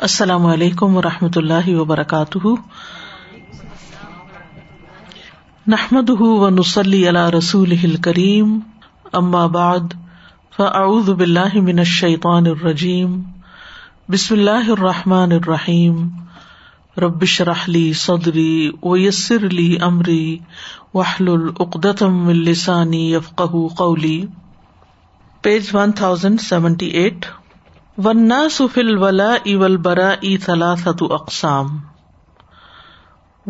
السلام علیکم و رحمۃ اللہ وبرکاتہ۔ نحمد و نسلی اللہ رسول کریم بعد، فاعوذ باللہ من الشیطان الرجیم۔ بسم اللہ الرحمٰن الرحیم۔ ربش رحلی صدری ویسر علی عمری وحل العقدم السانی یفق قولی۔ Page one thousand seventy eight. One سفل ولا اول برا ای ثلاثت اقسام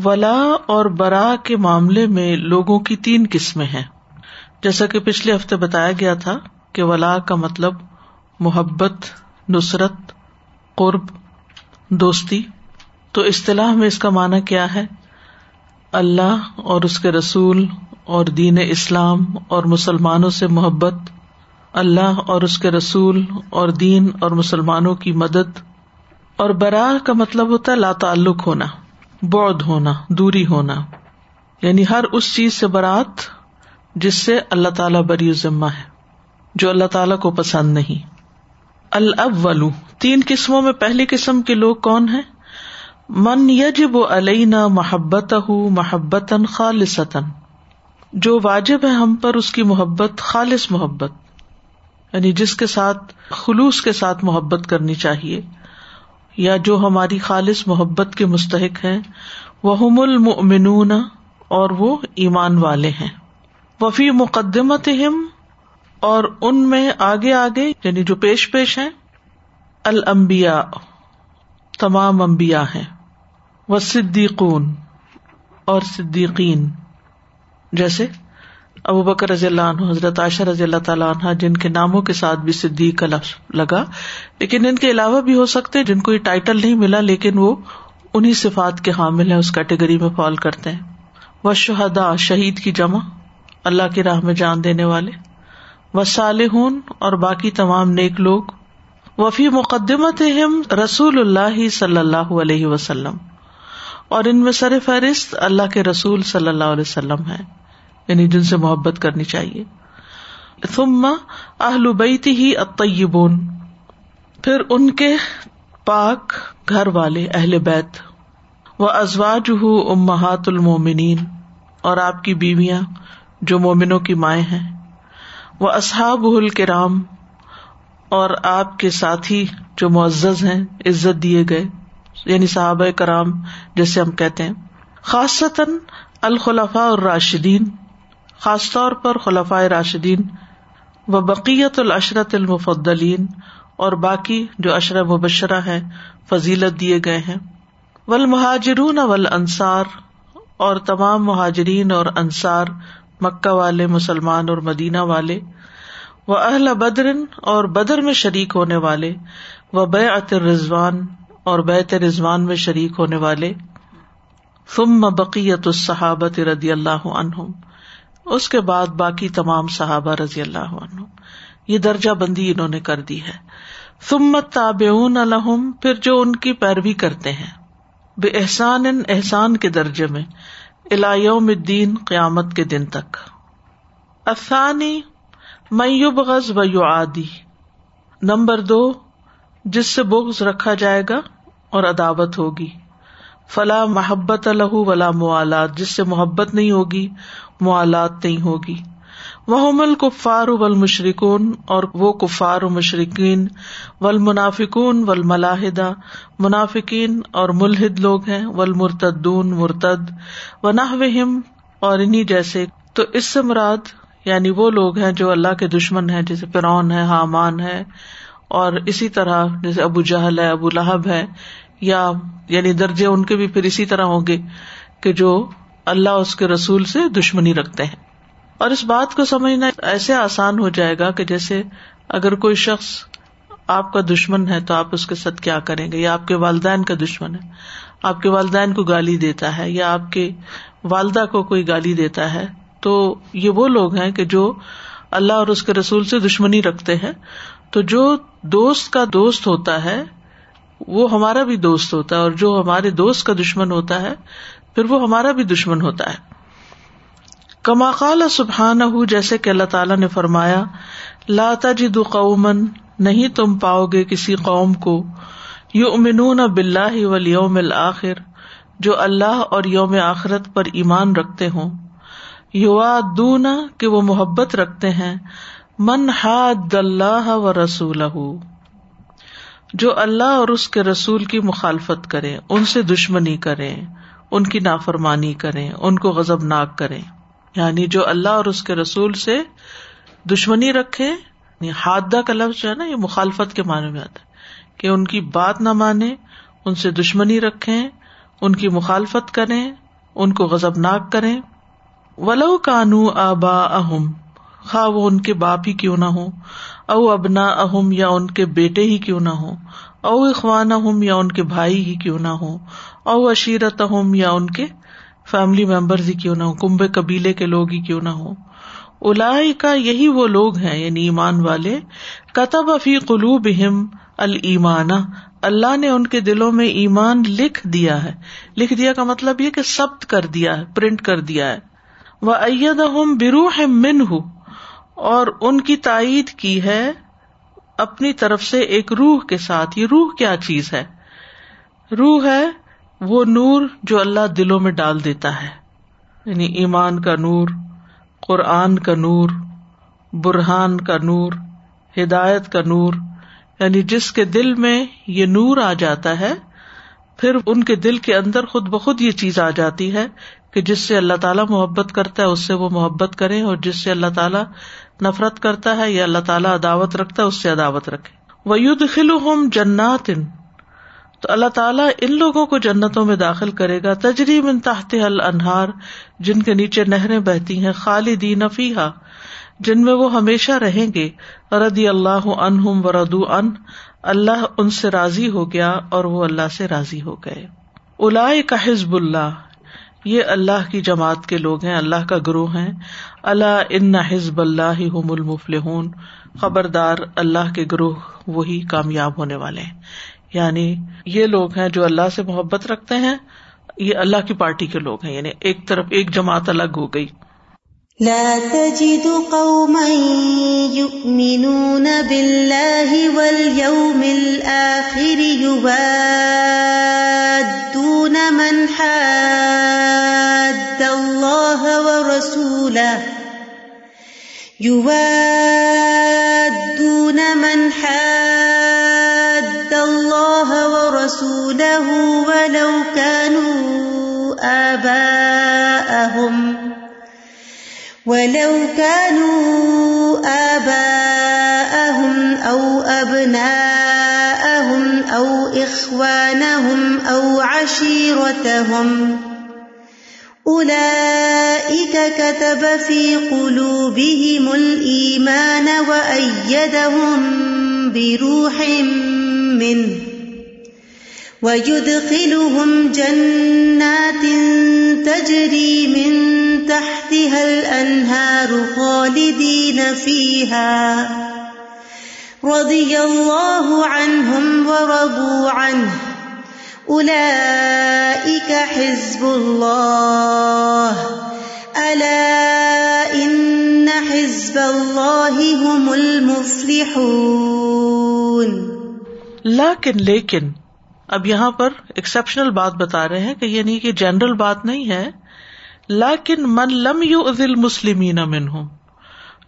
ولا اور برا کے معاملے میں لوگوں کی تین قسمیں ہیں۔ جیسا کہ پچھلے ہفتے بتایا گیا تھا کہ ولا کا مطلب محبت، نصرت، قرب، دوستی۔ تو اصطلاح میں اس کا معنی کیا ہے؟ اللہ اور اس کے رسول اور دین اسلام اور مسلمانوں سے محبت اللہ اور اس کے رسول اور دین اور مسلمانوں کی مدد اور برا کا مطلب ہوتا ہے لا تعلق ہونا بود ہونا، دوری ہونا یعنی ہر اس چیز سے برات جس سے اللہ تعالی بری ذمہ ہے، جو اللہ تعالی کو پسند نہیں۔ الاول، تین قسموں میں پہلی قسم کے لوگ کون ہیں؟ من یجب علینا محبت محبت خالصتاً، جو واجب ہے ہم پر اس کی محبت، خالص محبت۔ یعنی جس کے ساتھ خلوص کے ساتھ محبت کرنی چاہیے، یا جو ہماری خالص محبت کے مستحق ہیں وہ المنون اور وہ ایمان والے ہیں۔ وفی مقدمت ہم اور ان میں آگے آگے یعنی جو پیش پیش ہیں المبیا تمام امبیا ہیں۔ وہ صدیقون اور صدیقین، جیسے ابو بکر رضی اللہ عنہ، حضرت عائشہ رضی اللہ تعالیٰ عنہ، جن کے ناموں کے ساتھ بھی صدیق کا لفظ لگا، لیکن ان کے علاوہ بھی ہو سکتے، جن کو یہ ٹائٹل نہیں ملا، لیکن وہ انہیں صفات کے حامل ہیں، اس کیٹیگری میں فال کرتے ہیں۔ وہ شہدا شہید کی جمع، اللہ کی راہ میں جان دینے والے۔ و صالحون اور باقی تمام نیک لوگ۔ وفی مقدمت رسول اللہ صلی اللہ علیہ وسلم۔ اور ان میں سر فہرست اللہ کے رسول صلی اللہ علیہ وسلم ہے یعنی جن سے محبت کرنی چاہیے۔ ثم اہل بیتی ہی اطیبون پھر ان کے پاک گھر والے اہل بیت۔ وہ ازواج امہات المومنین۔ اور آپ کی بیویاں جو مومنوں کی مائیں ہیں۔ وہ اصحاب الکرام۔ اور آپ کے ساتھی جو معزز ہیں، عزت دیے گئے۔ یعنی صحابہ کرام جیسے ہم کہتے ہیں۔ خاصتاً الخلفاء اور راشدین خاص طور پر خلفۂ راشدین و بقیت العشرت المفدلین اور باقی جو اشر مبشرہ ہیں، فضیلت دیے گئے ہیں۔ ول مہاجرون ول انصار اور تمام مہاجرین اور انصار، مکہ والے، مسلمان اور مدینہ والے، و اہل بدرن اور بدر میں شریک ہونے والے، و بیعت رضوان اور بیت رضوان میں شریک ہونے والے۔ ثم بقیت الصحابت رضی اللہ عنہم۔ اس کے بعد باقی تمام صحابہ رضی اللہ عنہ۔ یہ درجہ بندی انہوں نے کر دی ہے۔ سمت تاب الحم پھر جو ان کی پیروی کرتے ہیں۔ بے احسان ان احسان کے درجے میں الایوم الدین، قیامت کے دن تک۔ افسانی میوب غز و یو آدی نمبر دو، جس سے بغض رکھا جائے گا اور عداوت ہوگی۔ فلاں محبت الح ولا موالات جس سے محبت نہیں ہوگی موالات نہیں ہوگی۔ وہ مل کفار ول مشرقن اور وہ کفار و مشرقین ول منافقون ول ملاحدہ منافقین اور ملحد لوگ ہیں ول مرتدون مرتد۔ و نہ اور انہیں جیسے۔ تو اس سے مراد یعنی وہ لوگ ہیں جو اللہ کے دشمن ہیں، جیسے فرعون ہے، حامان ہے، اور اسی طرح جیسے ابو جہل ہے، ابو لہب ہے، یا یعنی درجے ان کے بھی پھر اسی طرح ہوں گے کہ جو اللہ اس کے رسول سے دشمنی رکھتے ہیں۔ اور اس بات کو سمجھنا ایسے آسان ہو جائے گا کہ جیسے اگر کوئی شخص آپ کا دشمن ہے تو آپ اس کے ساتھ کیا کریں گے؟ یا آپ کے والدین کا دشمن ہے۔ آپ کے والدین کو گالی دیتا ہے یا آپ کے والدہ کو کوئی گالی دیتا ہے۔ تو یہ وہ لوگ ہیں کہ جو اللہ اور اس کے رسول سے دشمنی رکھتے ہیں۔ تو جو دوست کا دوست ہوتا ہے، وہ ہمارا بھی دوست ہوتا ہے اور جو ہمارے دوست کا دشمن ہوتا ہے پھر وہ ہمارا بھی دشمن ہوتا ہے۔ کما قال سبحان ہُ جیسے کہ اللہ تعالیٰ نے فرمایا لاتا جی قومن نہیں تم پاؤ گے کسی قوم کو۔ یو امنون بلّہ ولیوم الآخر جو اللہ اور یوم آخرت پر ایمان رکھتے ہوں۔ یو دونا کہ وہ محبت رکھتے ہیں۔ من حاد اللہ و رسول جو اللہ اور اس کے رسول کی مخالفت کرے ان سے دشمنی کرے ان کی نافرمانی کرے ان کو غزب ناک کرے یعنی جو اللہ اور اس کے رسول سے دشمنی رکھے یعنی حادہ کا لفظ جو ہے نا، یہ مخالفت کے معنی میں آتا ہے کہ ان کی بات نہ مانے ان سے دشمنی رکھے ان کی مخالفت کریں، ان کو غزب ناک کریں۔ ولو کانو آبا اہم خواہ وہ ان کے باپ ہی کیوں نہ ہو او ابنا اہم یا ان کے بیٹے ہی کیوں نہ ہو او اخوان اہم یا ان کے بھائی ہی کیوں نہ ہو او اشیرت اہم یا ان کے فیملی ممبر ہی کیوں نہ ہو کمبے قبیلے کے لوگ ہی کیوں نہ ہو الا کا یہی وہ لوگ ہیں یعنی ایمان والے، کتب افی قلوب المان اللہ نے ان کے دلوں میں ایمان لکھ دیا ہے۔ لکھ دیا کا مطلب یہ کہ سب کر دیا ہے، پرنٹ کر دیا ہے۔ وہ اید بروح من ہوں اور ان کی تائید کی ہے اپنی طرف سے ایک روح کے ساتھ۔ یہ روح کیا چیز ہے؟ روح ہے وہ نور جو اللہ دلوں میں ڈال دیتا ہے یعنی ایمان کا نور، قرآن کا نور، برہان کا نور، ہدایت کا نور یعنی جس کے دل میں یہ نور آ جاتا ہے، پھر ان کے دل کے اندر خود بخود یہ چیز آ جاتی ہے کہ جس سے اللہ تعالیٰ محبت کرتا ہے، اس سے وہ محبت کرے، اور جس سے اللہ تعالیٰ نفرت کرتا ہے، یا اللہ تعالیٰ عداوت رکھتا ہے، اس سے عداوت رکھے۔ وہ خلو ہوم جنات تو اللہ تعالیٰ ان لوگوں کو جنتوں میں داخل کرے گا۔ تجریب ان تحت حل انہار جن کے نیچے نہریں بہتی ہیں، خالدین فیحا جن میں وہ ہمیشہ رہیں گے۔ ردی اللہ انہم ردو ان اللہ ان سے راضی ہو گیا اور وہ اللہ سے راضی ہو گئے۔ الا کا حزب اللہ، یہ اللہ کی جماعت کے لوگ ہیں، اللہ کا گروہ ہیں۔ اللہ ان حزب اللہ ہم المفلحون، خبردار اللہ کے گروہ وہی کامیاب ہونے والے ہیں۔ یعنی یہ لوگ ہیں جو اللہ سے محبت رکھتے ہیں، یہ اللہ کی پارٹی کے لوگ ہیں یعنی ایک طرف ایک جماعت الگ ہو گئی۔ لا تجد قوما يؤمنون بالله واليوم الآخر يوادون من حاد الله ورسوله يوادون من حاد ورسوله ولو كانوا آباءهم ولو كانوا آباءهم أو أبناءهم أو إخوانهم أو عشيرتهم أولئك كتب في قلوبهم الإيمان وأيدهم بروح منه ويدخلهم جنات تجري من تحتها الأنهار خالدين فيها رضي الله عنهم ورضوا عنه أولئك حزب الله ألا إن حزب الله هم المفلحون لیکن لیکن اب یہاں پر ایکسپشنل بات بتا رہے ہیں کہ یعنی کہ جنرل بات نہیں ہے، لیکن من لم یو ازل مسلم من ہوں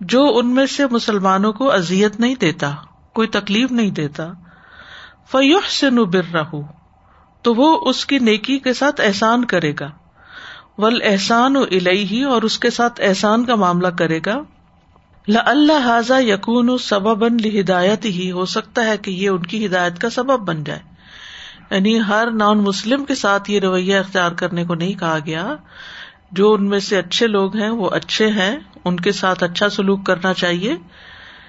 جو ان میں سے مسلمانوں کو ازیت نہیں دیتا، کوئی تکلیف نہیں دیتا فیوح سے نبر رہو تو وہ اس کی نیکی کے ساتھ احسان کرے گا ول احسان و الہی اور اس کے ساتھ احسان کا معاملہ کرے گا۔ اللہ حاضا یقون سبب ہدایت ہی ہو سکتا ہے کہ یہ ان کی ہدایت کا سبب بن جائے۔ یعنی ہر نان مسلم کے ساتھ یہ رویہ اختیار کرنے کو نہیں کہا گیا۔ جو ان میں سے اچھے لوگ ہیں، وہ اچھے ہیں۔ ان کے ساتھ اچھا سلوک کرنا چاہیے۔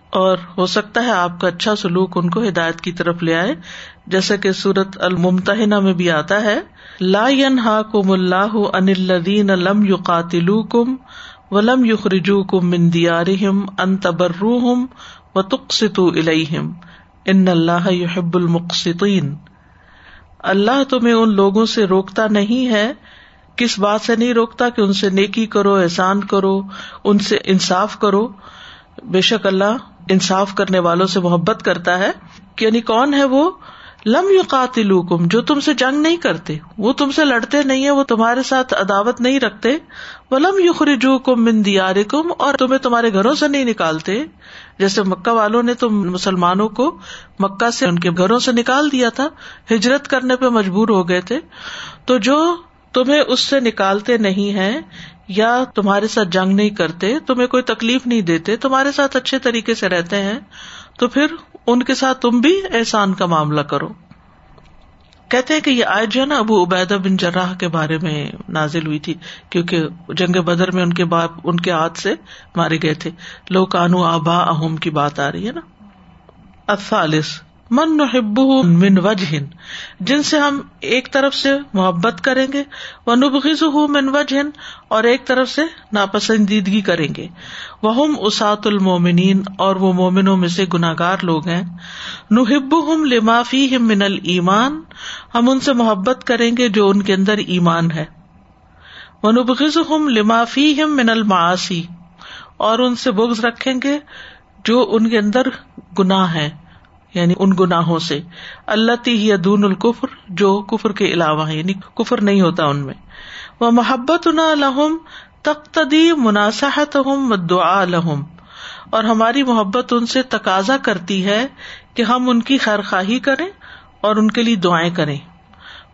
اور ہو سکتا ہے آپ کا اچھا سلوک ان کو ہدایت کی طرف لے آئے۔ جیسا کہ سورت الممتحنا میں بھی آتا ہے، لا ہا کم اللہ ان الدین لم یو قاتل کم ولم یو خرجو کم مندیارہم ان تبروہم و تقسطو الیہم۔ ان اللہ یحب المقسطین۔ اللہ تمہیں ان لوگوں سے روکتا نہیں ہے، کس بات سے نہیں روکتا کہ ان سے نیکی کرو، احسان کرو، ان سے انصاف کرو؟ بے شک اللہ انصاف کرنے والوں سے محبت کرتا ہے۔ کہ یعنی کون ہے وہ؟ لم یو قاتل جو تم سے جنگ نہیں کرتے، وہ تم سے لڑتے نہیں ہے وہ تمہارے ساتھ عداوت نہیں رکھتے۔ وہ لم یو خریجو کم من دیار کم اور تمہیں تمہارے گھروں سے نہیں نکالتے۔ جیسے مکہ والوں نے تم مسلمانوں کو مکہ سے ان کے گھروں سے نکال دیا تھا، ہجرت کرنے پہ مجبور ہو گئے تھے۔ تو جو تمہیں اس سے نکالتے نہیں ہے یا تمہارے ساتھ جنگ نہیں کرتے، تمہیں کوئی تکلیف نہیں دیتے، تمہارے ساتھ اچھے طریقے سے رہتے ہیں، تو پھر ان کے ساتھ تم بھی احسان کا معاملہ کرو۔ کہتے ہیں کہ یہ آج جو ہے نا ابو عبیدہ بن جراح کے بارے میں نازل ہوئی تھی، کیونکہ جنگ بدر میں ان کے باپ، ان کے ہاتھ سے مارے گئے تھے۔ لو کانو آبا اہم کی بات آ رہی ہے نا۔ افالس من نحب من وجہ جن سے ہم ایک طرف سے محبت کریں گے وہ نبغز من وجہ اور ایک طرف سے ناپسندیدگی کریں گے۔ وہ اسات المومنین اور وہ مومنوں میں سے گناگار لوگ ہیں۔ نحب ہم لمافی ہم من المان ہم ان سے محبت کریں گے جو ان کے اندر ایمان ہے۔ وہ نبغز ہم لمافی ہم من الماسی اور ان سے بغض رکھیں گے جو ان کے اندر گناہ ہے یعنی ان گناہوں سے۔ اللہ تی دون القفر جو کفر کے علاوہ ہے یعنی کفر نہیں ہوتا ان میں۔ وہ محبت لہم تختدی مناسحت ہوں دعا لہم اور ہماری محبت ان سے تقاضا کرتی ہے کہ ہم ان کی خیر خواہی کریں اور ان کے لیے دعائیں کریں۔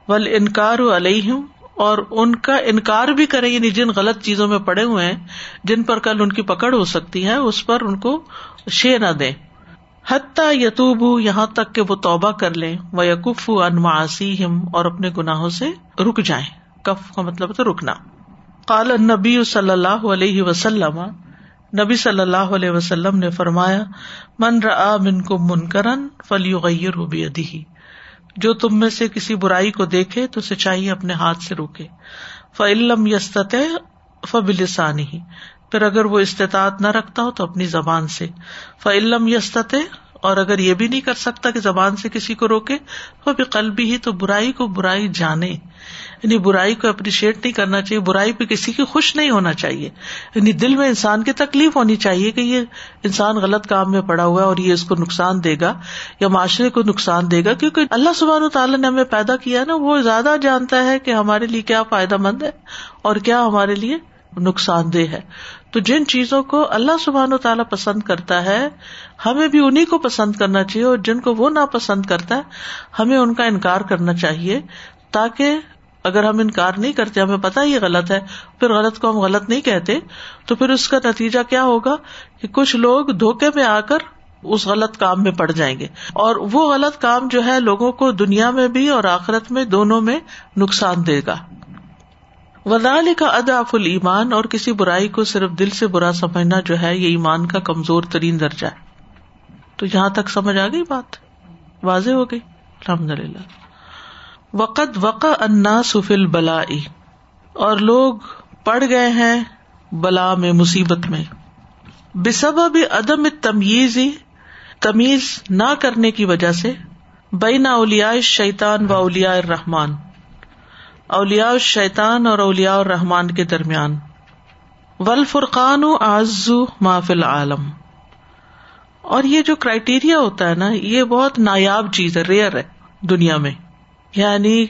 ول انکار علیہم، اور ان کا انکار بھی کریں یعنی جن غلط چیزوں میں پڑے ہوئے ہیں، جن پر کل ان کی پکڑ ہو سکتی ہے، اس پر ان کو شے نہ دیں۔ حتیٰ یتوب یہاں تک کہ وہ توبہ کر لیں وہ یقف انماسی ہم اور اپنے گناہوں سے رک جائیں۔ کف کا مطلب تو رکنا۔ قال نبی صلی اللہ علیہ وسلم، نبی صلی اللہ علیہ وسلم نے فرمایا، من را من کو من کرن فلی غیر جو تم میں سے کسی برائی کو دیکھے تو سچائی اپنے ہاتھ سے روکے۔ فعلم یست فبلسانی پھر اگر وہ استطاعت نہ رکھتا ہو تو اپنی زبان سے۔ فعلم یست اور اگر یہ بھی نہیں کر سکتا کہ زبان سے کسی کو روکے تو بھی قلبی ہی تو برائی کو برائی جانے۔ یعنی برائی کو اپریشیٹ نہیں کرنا چاہیے، برائی پہ کسی کی خوش نہیں ہونا چاہیے۔ یعنی دل میں انسان کی تکلیف ہونی چاہیے کہ یہ انسان غلط کام میں پڑا ہوا ہے اور یہ اس کو نقصان دے گا یا معاشرے کو نقصان دے گا، کیونکہ اللہ سبحان و تعالیٰ نے ہمیں پیدا کیا نا، وہ زیادہ جانتا ہے کہ ہمارے لیے کیا فائدہ مند ہے اور کیا ہمارے لیے نقصان دہ ہے۔ تو جن چیزوں کو اللہ سبحان و تعالیٰ پسند کرتا ہے، ہمیں بھی انہیں کو پسند کرنا چاہیے اور جن کو وہ ناپسند کرتا ہے، ہمیں ان کا انکار کرنا چاہیے تاکہ اگر ہم انکار نہیں کرتے، ہمیں پتا یہ غلط ہے، پھر غلط کو ہم غلط نہیں کہتے، تو پھر اس کا نتیجہ کیا ہوگا کہ کچھ لوگ دھوکے میں آ کر اس غلط کام میں پڑ جائیں گے۔ اور وہ غلط کام جو ہے لوگوں کو دنیا میں بھی اور آخرت میں دونوں میں نقصان دے گا۔ ودال کا اداف المان اور کسی برائی کو صرف دل سے برا سمجھنا جو ہے، یہ ایمان کا کمزور ترین درجہ ہے۔ تو یہاں تک سمجھ آ گئی بات؟ واضح ہو گئی؟ الحمد للہ وقت وقع انا سفل بلا اور لوگ پڑ گئے ہیں بلا میں، مصیبت میں۔ بسب اب عدم تمیز تمیز نہ کرنے کی وجہ سے، بین اولیا شیتان و اولیا رحمان اولیا شیتان اور اولیا الرحمان کے درمیان۔ ول فرقان آزو محفل عالم اور یہ جو کرائٹیریا ہوتا ہے نا، یہ بہت نایاب چیز ہے، ریئر ہے دنیا میں۔ یعنی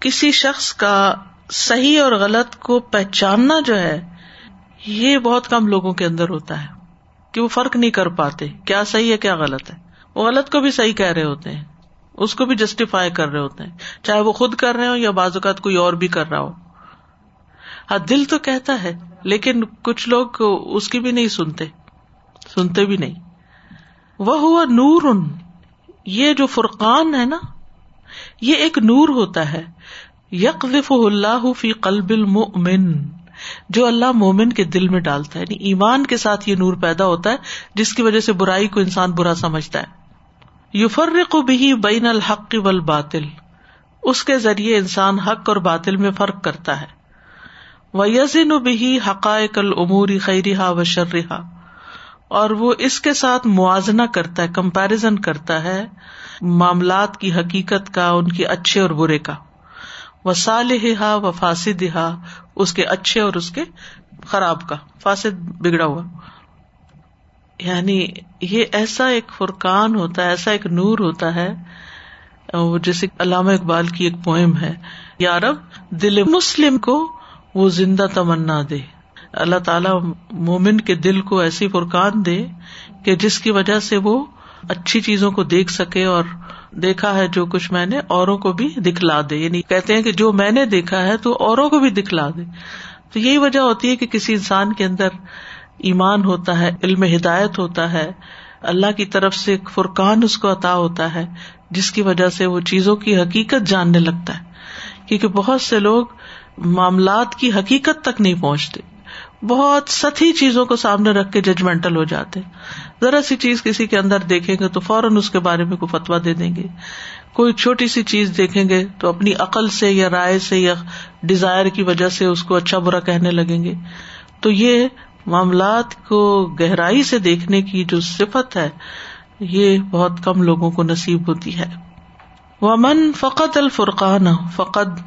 کسی شخص کا صحیح اور غلط کو پہچاننا جو ہے، یہ بہت کم لوگوں کے اندر ہوتا ہے کہ وہ فرق نہیں کر پاتے، کیا صحیح ہے، کیا غلط ہے۔ وہ غلط کو بھی صحیح کہہ رہے ہوتے ہیں۔ اس کو بھی جسٹیفائی کر رہے ہوتے ہیں۔ چاہے وہ خود کر رہے ہو یا بعض اوقات کوئی اور بھی کر رہا ہو۔ ہاں دل تو کہتا ہے، لیکن کچھ لوگ اس کی بھی نہیں سنتے سنتے بھی نہیں۔ وہ ہوا نور ان یہ جو فرقان ہے نا، یہ ایک نور ہوتا ہے۔ یکف اللہ فی قلب المؤمن، جو اللہ مومن کے دل میں ڈالتا ہے۔ یعنی ایمان کے ساتھ یہ نور پیدا ہوتا ہے، جس کی وجہ سے برائی کو انسان برا سمجھتا ہے۔ یو بھی بین الحق و باطل اس کے ذریعے انسان حق اور باطل میں فرق کرتا ہے۔ وہ یزن بھی حقائق العموری خیریہ و شرحا اور وہ اس کے ساتھ موازنہ کرتا ہے، کمپیرزن کرتا ہے معاملات کی حقیقت کا، ان کے اچھے اور برے کا۔ وہ صالحا و فاسد ہا اس کے اچھے اور اس کے خراب کا۔ فاسد بگڑا ہوا۔ یعنی یہ ایسا ایک فرقان ہوتا ہے، ایسا ایک نور ہوتا ہے جیسے علامہ اقبال کی ایک پوئم ہے یارب دل مسلم کو وہ زندہ تمنا دے۔ اللہ تعالیٰ مومن کے دل کو ایسی فرقان دے کہ جس کی وجہ سے وہ اچھی چیزوں کو دیکھ سکے اور دیکھا ہے جو کچھ میں نے، اوروں کو بھی دکھلا دے۔ یعنی کہتے ہیں کہ جو میں نے دیکھا ہے تو اوروں کو بھی دکھلا دے۔ تو یہی وجہ ہوتی ہے کہ کسی انسان کے اندر ایمان ہوتا ہے، علم ہدایت ہوتا ہے، اللہ کی طرف سے ایک فرقان اس کو عطا ہوتا ہے، جس کی وجہ سے وہ چیزوں کی حقیقت جاننے لگتا ہے۔ کیونکہ بہت سے لوگ معاملات کی حقیقت تک نہیں پہنچتے۔ بہت ستی چیزوں کو سامنے رکھ کے ججمنٹل ہو جاتے۔ ذرا سی چیز کسی کے اندر دیکھیں گے تو فوراً اس کے بارے میں کوئی فتوا دے دیں گے۔ کوئی چھوٹی سی چیز دیکھیں گے تو اپنی عقل سے یا رائے سے یا ڈیزائر کی وجہ سے اس کو اچھا برا کہنے لگیں گے۔ تو یہ معاملات کو گہرائی سے دیکھنے کی جو صفت ہے، یہ بہت کم لوگوں کو نصیب ہوتی ہے۔ ومن فقط الفرقان فقط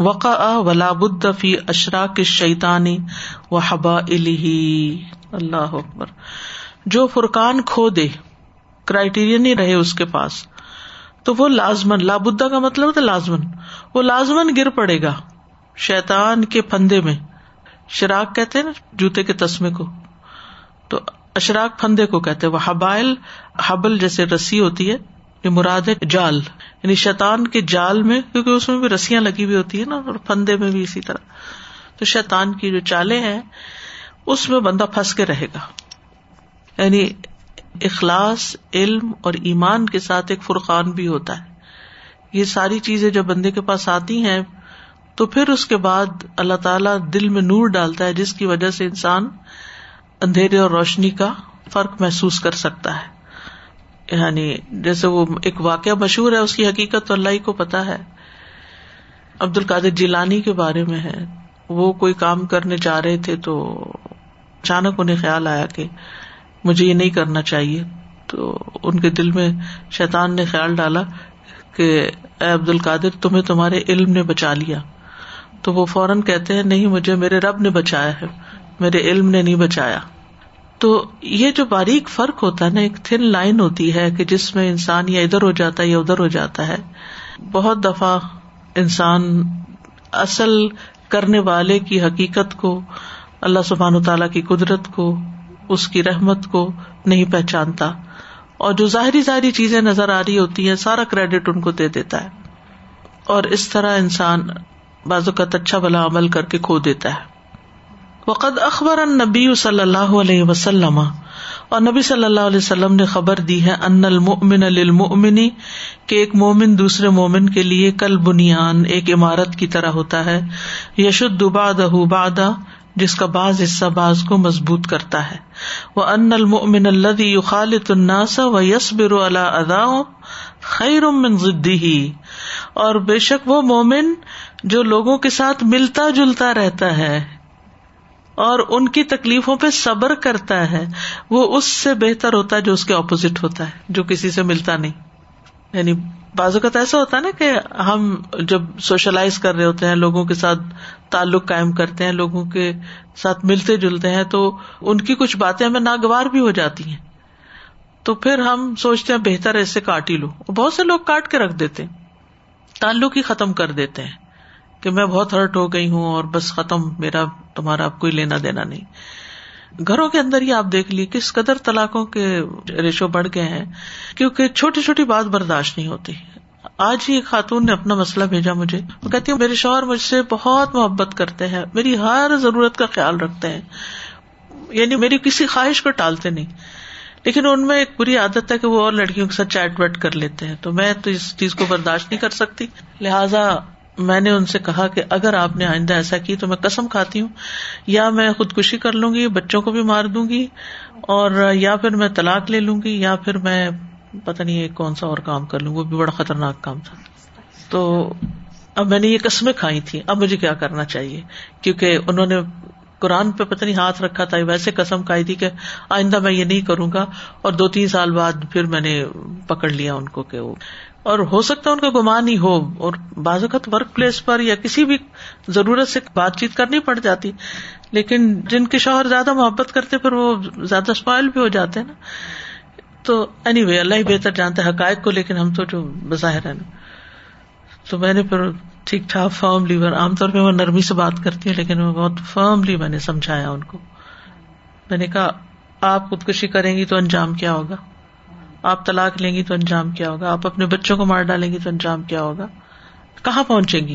وقا ولا فی اشراک شیتانی و حبا اللہ اکبر۔ جو فرقان کھو دے کرائٹیریا نہیں رہے اس کے پاس، تو وہ لازمن لابدا کا مطلب ہوتا لازمن، وہ لازمن گر پڑے گا شیتان کے پندے میں۔ شراک کہتے ہیں نا، جوتے کے تسمے کو۔ تو اشراک پھندے کو کہتے وہ حبائل، حبل جیسے رسی ہوتی ہے، یہ مراد ہے جال۔ یعنی شیتان کے جال میں، کیونکہ اس میں بھی رسیاں لگی ہوئی ہوتی ہے نا، اور پھندے میں بھی اسی طرح۔ تو شیتان کی جو چالیں ہیں، اس میں بندہ پھنس کے رہے گا۔ یعنی اخلاص، علم اور ایمان کے ساتھ ایک فرقان بھی ہوتا ہے۔ یہ ساری چیزیں جب بندے کے پاس آتی ہیں تو پھر اس کے بعد اللہ تعالیٰ دل میں نور ڈالتا ہے جس کی وجہ سے انسان اندھیرے اور روشنی کا فرق محسوس کر سکتا ہے۔ یعنی جیسے وہ ایک واقعہ مشہور ہے، اس کی حقیقت تو اللہ ہی کو پتا ہے۔ عبد القادر جیلانی کے بارے میں ہے۔ وہ کوئی کام کرنے جا رہے تھے تو اچانک انہیں خیال آیا کہ مجھے یہ نہیں کرنا چاہیے۔ تو ان کے دل میں شیطان نے خیال ڈالا کہ اے عبد القادر تمہیں تمہارے علم نے بچا لیا۔ تو وہ فوراً کہتے ہیں، نہیں، مجھے میرے رب نے بچایا ہے، میرے علم نے نہیں بچایا۔ تو یہ جو باریک فرق ہوتا ہے نا، ایک تھن لائن ہوتی ہے کہ جس میں انسان یا ادھر ہو جاتا ہے یا ادھر ہو جاتا ہے۔ بہت دفعہ انسان اصل کرنے والے کی حقیقت کو، اللہ سبحان تعالی کی قدرت کو، اس کی رحمت کو نہیں پہچانتا۔ اور جو ظاہری ظاہری چیزیں نظر آ رہی ہوتی ہیں، سارا کریڈٹ ان کو دے دیتا ہے۔ اور اس طرح انسان اوقات اچھا بلا عمل کر کے کھو دیتا ہے۔ وقد اخبر نبی صلی اللہ علیہ وسلم۔ اور نبی صلی اللہ علیہ وسلم نے خبر دی ہے ان المؤمن للمؤمن، کہ ایک مومن دوسرے مومن کے لیے کل بنیان ایک عمارت کی طرح ہوتا ہے۔ یشد بعدہ بعدا جس کا بعض حصہ بعض کو مضبوط کرتا ہے۔ وہ ان المؤمن الذي يخالط الناس ويصبر على اذاهم خير من ضده۔ اور بے شک وہ مومن جو لوگوں کے ساتھ ملتا جلتا رہتا ہے اور ان کی تکلیفوں پہ صبر کرتا ہے، وہ اس سے بہتر ہوتا ہے جو اس کے اپوزٹ ہوتا ہے، جو کسی سے ملتا نہیں۔ یعنی بعض اوقات ایسا ہوتا ہے نا کہ ہم جب سوشلائز کر رہے ہوتے ہیں، لوگوں کے ساتھ تعلق قائم کرتے ہیں، لوگوں کے ساتھ ملتے جلتے ہیں، تو ان کی کچھ باتیں ہمیں ناگوار بھی ہو جاتی ہیں۔ تو پھر ہم سوچتے ہیں بہتر ایسے کاٹ ہی لو۔ بہت سے لوگ کاٹ کے رکھ دیتے ہیں، تعلق ہی ختم کر دیتے ہیں۔ کہ میں بہت ہرٹ ہو گئی ہوں اور بس ختم، میرا، تمہارا اب کوئی لینا دینا نہیں۔ گھروں کے اندر ہی آپ دیکھ لیے کس قدر طلاقوں کے ریشو بڑھ گئے ہیں، کیونکہ چھوٹی چھوٹی بات برداشت نہیں ہوتی۔ آج ہی ایک خاتون نے اپنا مسئلہ بھیجا مجھے۔ وہ کہتی ہوں میرے شوہر مجھ سے بہت محبت کرتے ہیں، میری ہر ضرورت کا خیال رکھتے ہیں۔ یعنی میری کسی خواہش کو ٹالتے نہیں۔ لیکن ان میں ایک بری عادت ہے کہ وہ اور لڑکیوں کے ساتھ چیٹ ویٹ کر لیتے ہیں۔ تو میں تو اس چیز کو برداشت نہیں کر سکتی۔ لہٰذا میں نے ان سے کہا کہ اگر آپ نے آئندہ ایسا کی تو میں کسم کھاتی ہوں، یا میں خودکشی کر لوں گی، بچوں کو بھی مار دوں گی، اور یا پھر میں طلاق لے لوں گی، یا پھر میں پتا نہیں کون سا اور کام کر لوں وہ بھی بڑا خطرناک کام تھا۔ تو اب میں نے یہ قسمیں کھائی تھی اب مجھے کیا کرنا چاہیے؟ کیونکہ انہوں نے قرآن پہ پتہ نہیں ہاتھ رکھا تھا، ویسے قسم کھائی تھی کہ آئندہ میں یہ نہیں کروں گا اور دو تین سال بعد پھر میں نے پکڑ لیا ان کو کہ وہ، اور ہو سکتا ہے ان کا گمان ہی ہو اور بعض اوقات ورک پلیس پر یا کسی بھی ضرورت سے بات چیت کرنی پڑ جاتی۔ لیکن جن کے شوہر زیادہ محبت کرتے پھر وہ زیادہ اسپائل بھی ہو جاتے ہیں نا۔ تو اینی وے اللہ ہی بہتر جانتے حقائق کو، لیکن ہم تو جو بظاہر ہے نا۔ تو میں نے پھر ٹھیک ٹھاک فرملی عام طور پہ وہ نرمی سے بات کرتی ہوں، لیکن میں بہت فرملی میں نے سمجھایا ان کو۔ میں نے کہا، آپ خودکشی کریں گی تو انجام کیا ہوگا؟ آپ طلاق لیں گی تو انجام کیا ہوگا؟ آپ اپنے بچوں کو مار ڈالیں گی تو انجام کیا ہوگا؟ کہاں پہنچیں گی؟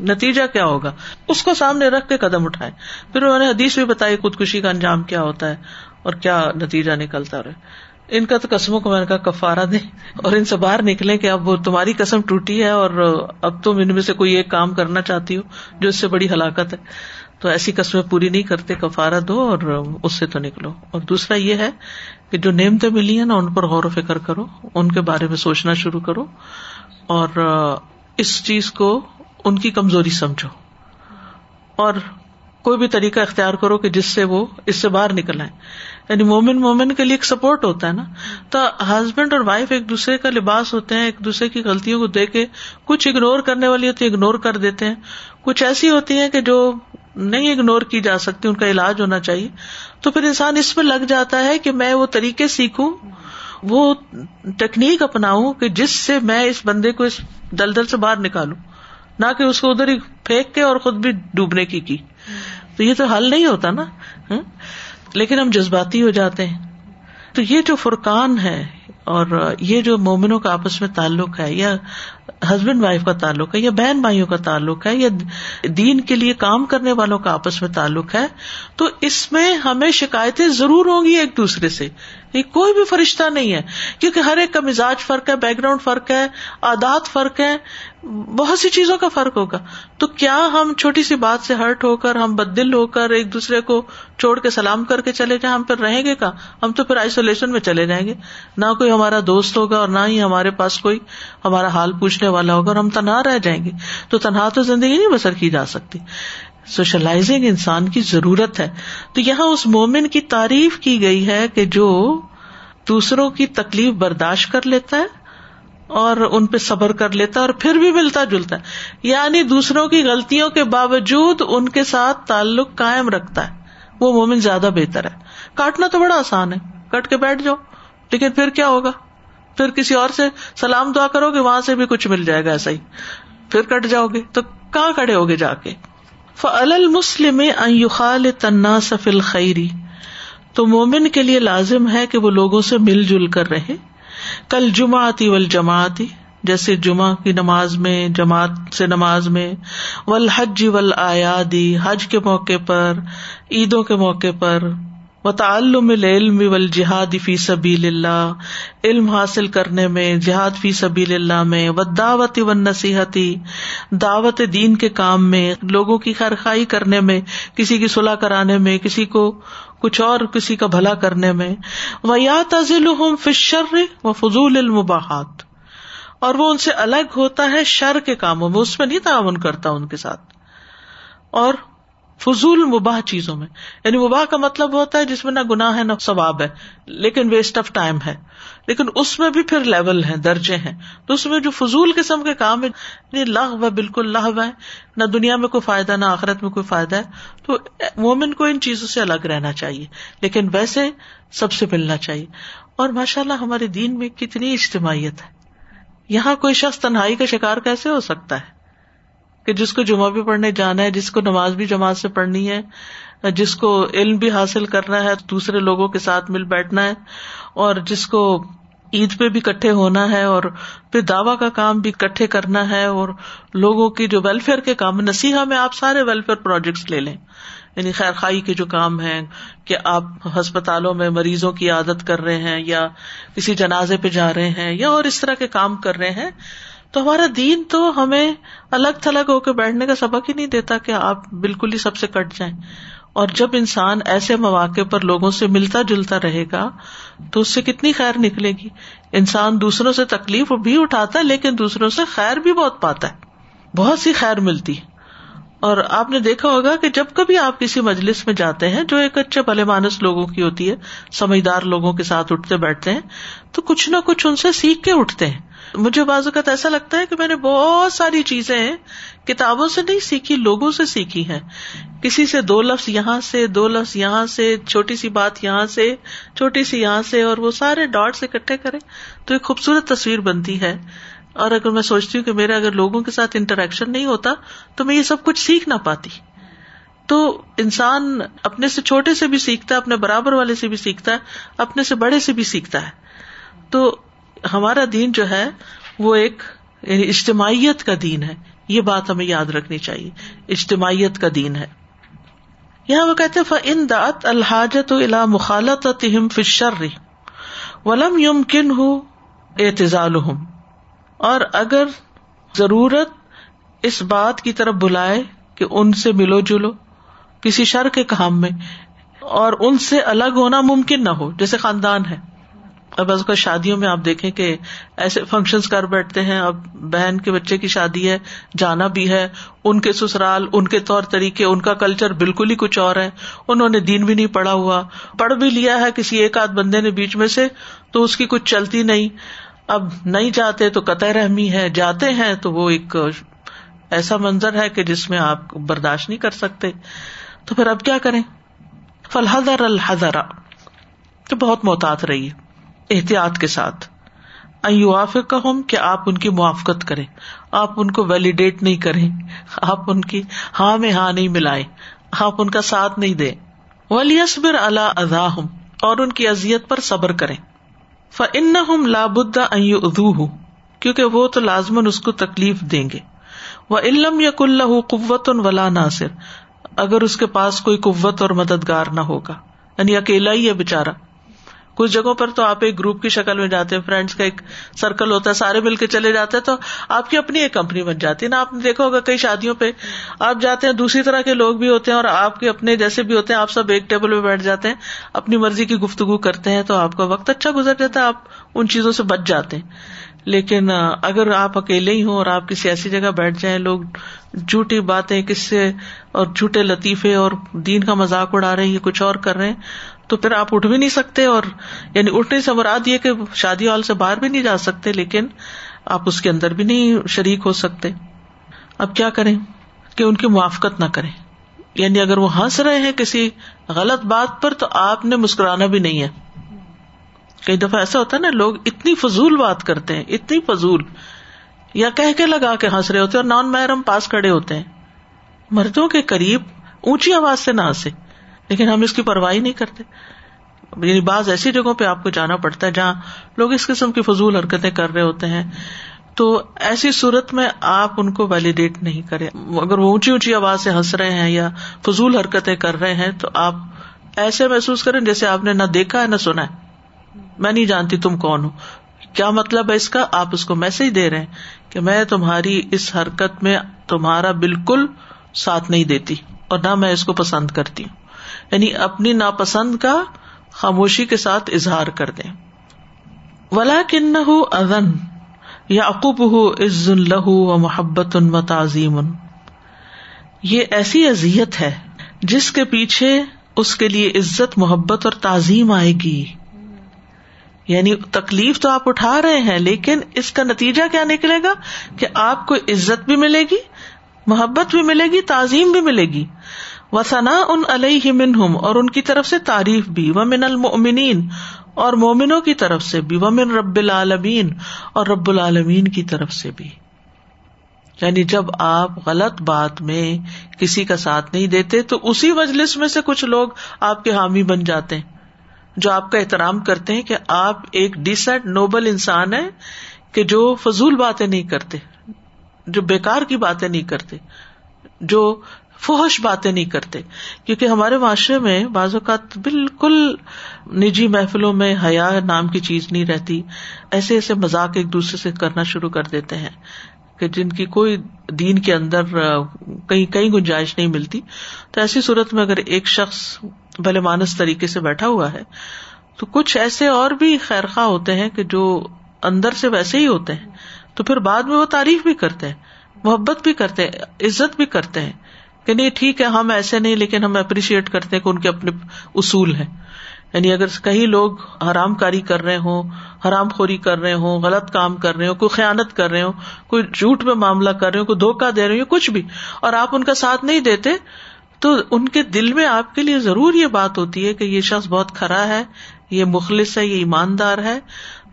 نتیجہ کیا ہوگا؟ اس کو سامنے رکھ کے قدم اٹھائے پھر انہوں نے حدیث بھی بتائی، خودکشی کا انجام کیا ہوتا ہے اور کیا نتیجہ نکلتا رہے۔ ان کا تو قسموں کو میں نے کہا کفارا دیں اور ان سے باہر نکلے کہ اب تمہاری قسم ٹوٹی ہے اور اب تم ان میں سے کوئی ایک کام کرنا چاہتی ہو جو اس سے بڑی ہلاکت ہے۔ تو ایسی قسمیں پوری نہیں کرتے کفارا دو اور اس سے تو نکلو۔ اور دوسرا یہ ہے کہ جو نعمتیں ملی ہیں نا، ان پر غور و فکر کرو، ان کے بارے میں سوچنا شروع کرو اور اس چیز کو ان کی کمزوری سمجھو۔ اور کوئی بھی طریقہ اختیار کرو کہ جس سے وہ، اس سے باہر نکل آئے یعنی مومن مومن کے لیے ایک سپورٹ ہوتا ہے نا۔ تو ہسبینڈ اور وائف ایک دوسرے کا لباس ہوتے ہیں، ایک دوسرے کی غلطیوں کو دیکھ کے کچھ اگنور کرنے والی ہوتی ہے اگنور کر دیتے ہیں۔ کچھ ایسی ہوتی ہیں کہ جو نہیں اگنور کی جا سکتی، ان کا علاج ہونا چاہیے۔ تو پھر انسان اس میں لگ جاتا ہے کہ میں وہ طریقے سیکھوں، وہ ٹیکنیک اپناؤں کہ جس سے میں اس بندے کو اس دلدل سے باہر نکالوں۔ نہ کہ اس کو ادھر ہی پھینک کے اور خود بھی ڈوبنے کی کی۔ تو یہ تو حل نہیں ہوتا نا۔ ہاں؟ لیکن ہم جذباتی ہو جاتے ہیں۔ تو یہ جو فرقان ہے اور یہ جو مومنوں کا آپس میں تعلق ہے یا ہسبینڈ وائف کا تعلق ہے یا بہن بھائیوں کا تعلق ہے یا دین کے لیے کام کرنے والوں کا آپس میں تعلق ہے، تو اس میں ہمیں شکایتیں ضرور ہوں گی ایک دوسرے سے۔ یہ کوئی بھی فرشتہ نہیں ہے۔ کیونکہ ہر ایک کا مزاج فرق ہے، بیک گراؤنڈ فرق ہے آدات فرق ہے بہت سی چیزوں کا فرق ہوگا۔ تو کیا ہم چھوٹی سی بات سے ہرٹ ہو کر، ہم بدل ہو کر ایک دوسرے کو چھوڑ کے سلام کر کے چلے جائیں؟ ہم پھر رہیں گے کا ہم تو پھر آئسولیشن میں چلے جائیں گے۔ نہ کوئی ہمارا دوست ہوگا اور نہ ہی ہمارے پاس کوئی ہمارا حال پوچھنے والا ہوگا اور ہم تنہا رہ جائیں گے۔ تو تنہا تو زندگی نہیں بسر کی جا سکتی۔ سوشلائزنگ انسان کی ضرورت ہے۔ تو یہاں اس مومن کی تعریف کی گئی ہے کہ جو دوسروں کی تکلیف برداشت کر لیتا ہے اور ان پہ صبر کر لیتا ہے اور پھر بھی ملتا جلتا ہے۔ یعنی دوسروں کی غلطیوں کے باوجود ان کے ساتھ تعلق قائم رکھتا ہے۔ وہ مومن زیادہ بہتر ہے۔ کاٹنا تو بڑا آسان ہے۔ کٹ کے بیٹھ جاؤ۔ لیکن پھر کیا ہوگا؟ پھر کسی اور سے سلام دعا کرو گے، وہاں سے بھی کچھ مل جائے گا ایسا ہی۔ پھر کٹ جاؤ گے۔ تو کہاں کھڑے ہوگے جا کے؟ فل مسلم خال تنا سفل خیری تو مومن کے لیے لازم ہے کہ وہ لوگوں سے مل جل کر رہے. کل جمعتی ول جماعتی جیسے جمعہ کی نماز میں، جماعت سے نماز میں. ول حج ول آیادی حج کے موقع پر، عیدوں کے موقع پر. و العلم ول جہاد فی سبیل اللہ، علم حاصل کرنے میں، جہاد فی سبیل اللہ میں و دعوت و نصیحتی دعوت دین کے کام میں، لوگوں کی خیر خائی کرنے میں، کسی کی صلاح کرانے میں، کسی کو کچھ اور، کسی کا بھلا کرنے میں۔ وہ یا تزل فشر و فضول المباحت اور وہ ان سے الگ ہوتا ہے شر کے کاموں میں، اس میں نہیں تعاون کرتا ان کے ساتھ۔ اور فضول مباح چیزوں میں۔ یعنی مباح کا مطلب ہوتا ہے جس میں نہ گناہ ہے نہ ثواب ہے، لیکن ویسٹ آف ٹائم ہے۔ لیکن اس میں بھی پھر لیول ہے درجے ہیں۔ تو اس میں جو فضول قسم کے کام یعنی ہے یعنی لاہ بالکل لاہ ہے۔ نہ دنیا میں کوئی فائدہ، نہ آخرت میں کوئی فائدہ ہے۔ تو مومن کو ان چیزوں سے الگ رہنا چاہیے۔ لیکن ویسے سب سے ملنا چاہیے۔ اور ماشاء اللہ ہمارے دین میں کتنی اجتماعیت ہے۔ یہاں کوئی شخص تنہائی کا شکار کیسے ہو سکتا ہے؟ کہ جس کو جمعہ بھی پڑھنے جانا ہے، جس کو نماز بھی جماعت سے پڑھنی ہے، جس کو علم بھی حاصل کرنا ہے، دوسرے لوگوں کے ساتھ مل بیٹھنا ہے، اور جس کو عید پہ بھی کٹھے ہونا ہے، اور پھر دعوی کا کام بھی کٹھے کرنا ہے، اور لوگوں کی جو ویلفیئر کے کام نصیحا میں آپ سارے ویلفیئر پروجیکٹس لے لیں۔ یعنی خیر خائی کے جو کام ہے کہ آپ ہسپتالوں میں مریضوں کی عادت کر رہے ہیں، یا کسی جنازے پہ جا رہے ہیں، یا اور اس طرح کے کام کر رہے ہیں تو ہمارا دین تو ہمیں الگ تھلگ ہو کے بیٹھنے کا سبق ہی نہیں دیتا کہ آپ بالکل ہی سب سے کٹ جائیں۔ اور جب انسان ایسے مواقع پر لوگوں سے ملتا جلتا رہے گا، تو اس سے کتنی خیر نکلے گی۔ انسان دوسروں سے تکلیف بھی اٹھاتا ہے، لیکن دوسروں سے خیر بھی بہت پاتا ہے۔ بہت سی خیر ملتی ہے۔ اور آپ نے دیکھا ہوگا کہ جب کبھی آپ کسی مجلس میں جاتے ہیں جو ایک اچھے بھلے مانس لوگوں کی ہوتی ہے، سمجھدار لوگوں کے ساتھ اٹھتے بیٹھتے ہیں، تو کچھ نہ کچھ ان سے سیکھ کے اٹھتے ہیں۔ مجھے بعض اوقات ایسا لگتا ہے کہ میں نے بہت ساری چیزیں کتابوں سے نہیں سیکھی، لوگوں سے سیکھی ہے کسی سے دو لفظ یہاں سے، دو لفظ یہاں سے، چھوٹی سی بات یہاں سے، چھوٹی سی یہاں سے، اور وہ سارے ڈاٹ اکٹھے کرے تو ایک خوبصورت تصویر بنتی ہے۔ اور اگر میں سوچتی ہوں کہ میرا اگر لوگوں کے ساتھ انٹریکشن نہیں ہوتا، تو میں یہ سب کچھ سیکھ نہ پاتی۔ تو انسان اپنے سے چھوٹے سے بھی سیکھتا ہے، اپنے برابر والے سے بھی سیکھتا ہے، اپنے سے بڑے سے بھی سیکھتا ہے۔ تو ہمارا دین جو ہے، وہ ایک یعنی اجتماعیت کا دین ہے۔ یہ بات ہمیں یاد رکھنی چاہیے۔ اجتماعیت کا دین ہے۔ یہاں وہ کہتے ان دات الحاجت الا مخالت فشر ولم یم کن ہوں اعتزال اور اگر ضرورت اس بات کی طرف بلائے کہ ان سے ملو جلو کسی شر کے کام میں اور ان سے الگ ہونا ممکن نہ ہو، جیسے خاندان ہے۔ اب از کا شادیوں میں آپ دیکھیں کہ ایسے فنکشن کر بیٹھتے ہیں، اب بہن کے بچے کی شادی ہے، جانا بھی ہے، ان کے سسرال، ان کے طور طریقے، ان کا کلچر بالکل ہی کچھ اور ہے۔ انہوں نے دین بھی نہیں پڑھا ہوا، پڑھ بھی لیا ہے کسی ایک آدھ بندے نے بیچ میں سے، تو اس کی کچھ چلتی نہیں۔ اب نہیں جاتے تو قطع رحمی ہے، جاتے ہیں تو وہ ایک ایسا منظر ہے کہ جس میں آپ برداشت نہیں کر سکتے۔ تو پھر اب کیا کریں؟ فلحدر الحضرا تو بہت محتاط رہی احتیاط کے ساتھ۔ کا ہوں کہ آپ ان کی موافقت کریں۔ آپ ان کو ویلیڈیٹ نہیں کریں۔ آپ ان کی ہاں میں ہاں نہیں ملائیں۔ آپ ان کا ساتھ نہیں دیں۔ ولیسبر اللہ ادا ہوں اور ان کی ازیت پر صبر کریں۔ فن ہم لابدا ادو ہوں کیونکہ وہ تو لازمن اس کو تکلیف دیں گے۔ وہ علم یا کل قوت ولا ناصر، اگر اس کے پاس کوئی قوت اور مددگار نہ ہوگا یعنی اکیلا ہی ہے بےچارا کچھ جگہوں پر تو آپ ایک گروپ کی شکل میں جاتے ہیں فرینڈس کا ایک سرکل ہوتا ہے، سارے مل کے چلے جاتے ہیں، تو آپ کی اپنی ایک کمپنی بن جاتی ہے۔ نا، آپ نے دیکھا ہوگا کئی شادیوں پہ آپ جاتے ہیں، دوسری طرح کے لوگ بھی ہوتے ہیں اور آپ کے اپنے جیسے بھی ہوتے ہیں، آپ سب ایک ٹیبل پہ بیٹھ جاتے ہیں، اپنی مرضی کی گفتگو کرتے ہیں، تو آپ کا وقت اچھا گزر جاتا ہے، آپ ان چیزوں سے بچ جاتے ہیں۔ لیکن اگر آپ اکیلے ہی ہوں اور آپ کسی ایسی جگہ بیٹھ جائیں، لوگ جھوٹی باتیں کس سے اور جھوٹے لطیفے اور دین کا مذاق اڑا رہے ہیں، کچھ اور کر رہے ہیں تو پھر آپ اٹھ بھی نہیں سکتے اور یعنی اٹھنے سے مراد یہ کہ شادی ہال سے باہر بھی نہیں جا سکتے، لیکن آپ اس کے اندر بھی نہیں شریک ہو سکتے۔ اب کیا کریں؟ کہ ان کی موافقت نہ کریں۔ یعنی اگر وہ ہنس رہے ہیں کسی غلط بات پر تو آپ نے مسکرانا بھی نہیں ہے۔ کئی دفعہ ایسا ہوتا ہے نا، لوگ اتنی فضول بات کرتے ہیں، اتنی فضول، یا کہہ کے لگا کے ہنس رہے ہوتے اور نان محرم پاس کھڑے ہوتے ہیں۔ مردوں کے قریب اونچی آواز سے نہ ہنسے۔ لیکن ہم اس کی پرواہ نہیں کرتے۔ یعنی بعض ایسی جگہوں پہ آپ کو جانا پڑتا ہے جہاں لوگ اس قسم کی فضول حرکتیں کر رہے ہوتے ہیں۔ تو ایسی صورت میں آپ ان کو ویلیڈیٹ نہیں کرے اگر وہ اونچی اونچی آواز سے ہنس رہے ہیں یا فضول حرکتیں کر رہے ہیں تو آپ ایسے محسوس کریں جیسے آپ نے نہ دیکھا ہے نہ سنا ہے۔ میں نہیں جانتی تم کون ہو۔ کیا مطلب ہے اس کا؟ آپ اس کو میسج دے رہے ہیں کہ میں تمہاری اس حرکت میں تمہارا بالکل ساتھ نہیں دیتی اور نہ میں اس کو پسند کرتی ہوں۔ یعنی اپنی ناپسند کا خاموشی کے ساتھ اظہار کر دیں۔ ولا کن ازن یا عقوب ہو عز الہ و محبت ان و تعظیم یہ ایسی ازیت ہے جس کے پیچھے اس کے لیے عزت، محبت اور تعظیم آئے گی۔ یعنی تکلیف تو آپ اٹھا رہے ہیں، لیکن اس کا نتیجہ کیا نکلے گا؟ کہ آپ کو عزت بھی ملے گی، محبت بھی ملے گی، تعظیم بھی ملے گی۔ وسنا ان علیہ منہم، اور ان کی طرف سے تعریف بھی و من المؤمنین، اور مومنوں کی طرف سے بھی و من رب العالمین، اور رب العالمین کی طرف سے بھی۔ یعنی جب آپ غلط بات میں کسی کا ساتھ نہیں دیتے، تو اسی مجلس میں سے کچھ لوگ آپ کے حامی بن جاتے ہیں، جو آپ کا احترام کرتے ہیں کہ آپ ایک ڈیسنٹ نوبل انسان ہے کہ جو فضول باتیں نہیں کرتے، جو بےکار کی باتیں نہیں کرتے، جو فوہش باتیں نہیں کرتے۔ کیونکہ ہمارے معاشرے میں بعض اوقات بالکل نجی محفلوں میں حیا نام کی چیز نہیں رہتی۔ ایسے ایسے مزاق ایک دوسرے سے کرنا شروع کر دیتے ہیں کہ جن کی کوئی دین کے اندر کہیں کہیں گنجائش نہیں ملتی۔ تو ایسی صورت میں اگر ایک شخص بھلے مانس طریقے سے بیٹھا ہوا ہے، تو کچھ ایسے اور بھی خیر خواہ ہوتے ہیں کہ جو اندر سے ویسے ہی ہوتے ہیں۔ تو پھر بعد میں وہ تعریف بھی کرتے ہیں، محبت بھی کرتے ہیں، عزت بھی کرتے ہیں۔ کہ نہیں، ٹھیک ہے، ہم ایسے نہیں، لیکن ہم اپریشیٹ کرتے ہیں کہ ان کے اپنے اصول ہیں۔ یعنی اگر کہیں لوگ حرام کاری کر رہے ہوں، حرام خوری کر رہے ہوں، غلط کام کر رہے ہوں، کوئی خیالت کر رہے ہوں، کوئی جھوٹ میں معاملہ کر رہے ہوں، کوئی دھوکہ دے رہے ہوں کچھ بھی، اور آپ ان کا ساتھ نہیں دیتے، تو ان کے دل میں آپ کے لیے ضرور یہ بات ہوتی ہے کہ یہ شخص بہت کھرا ہے، یہ مخلص ہے، یہ ایماندار ہے۔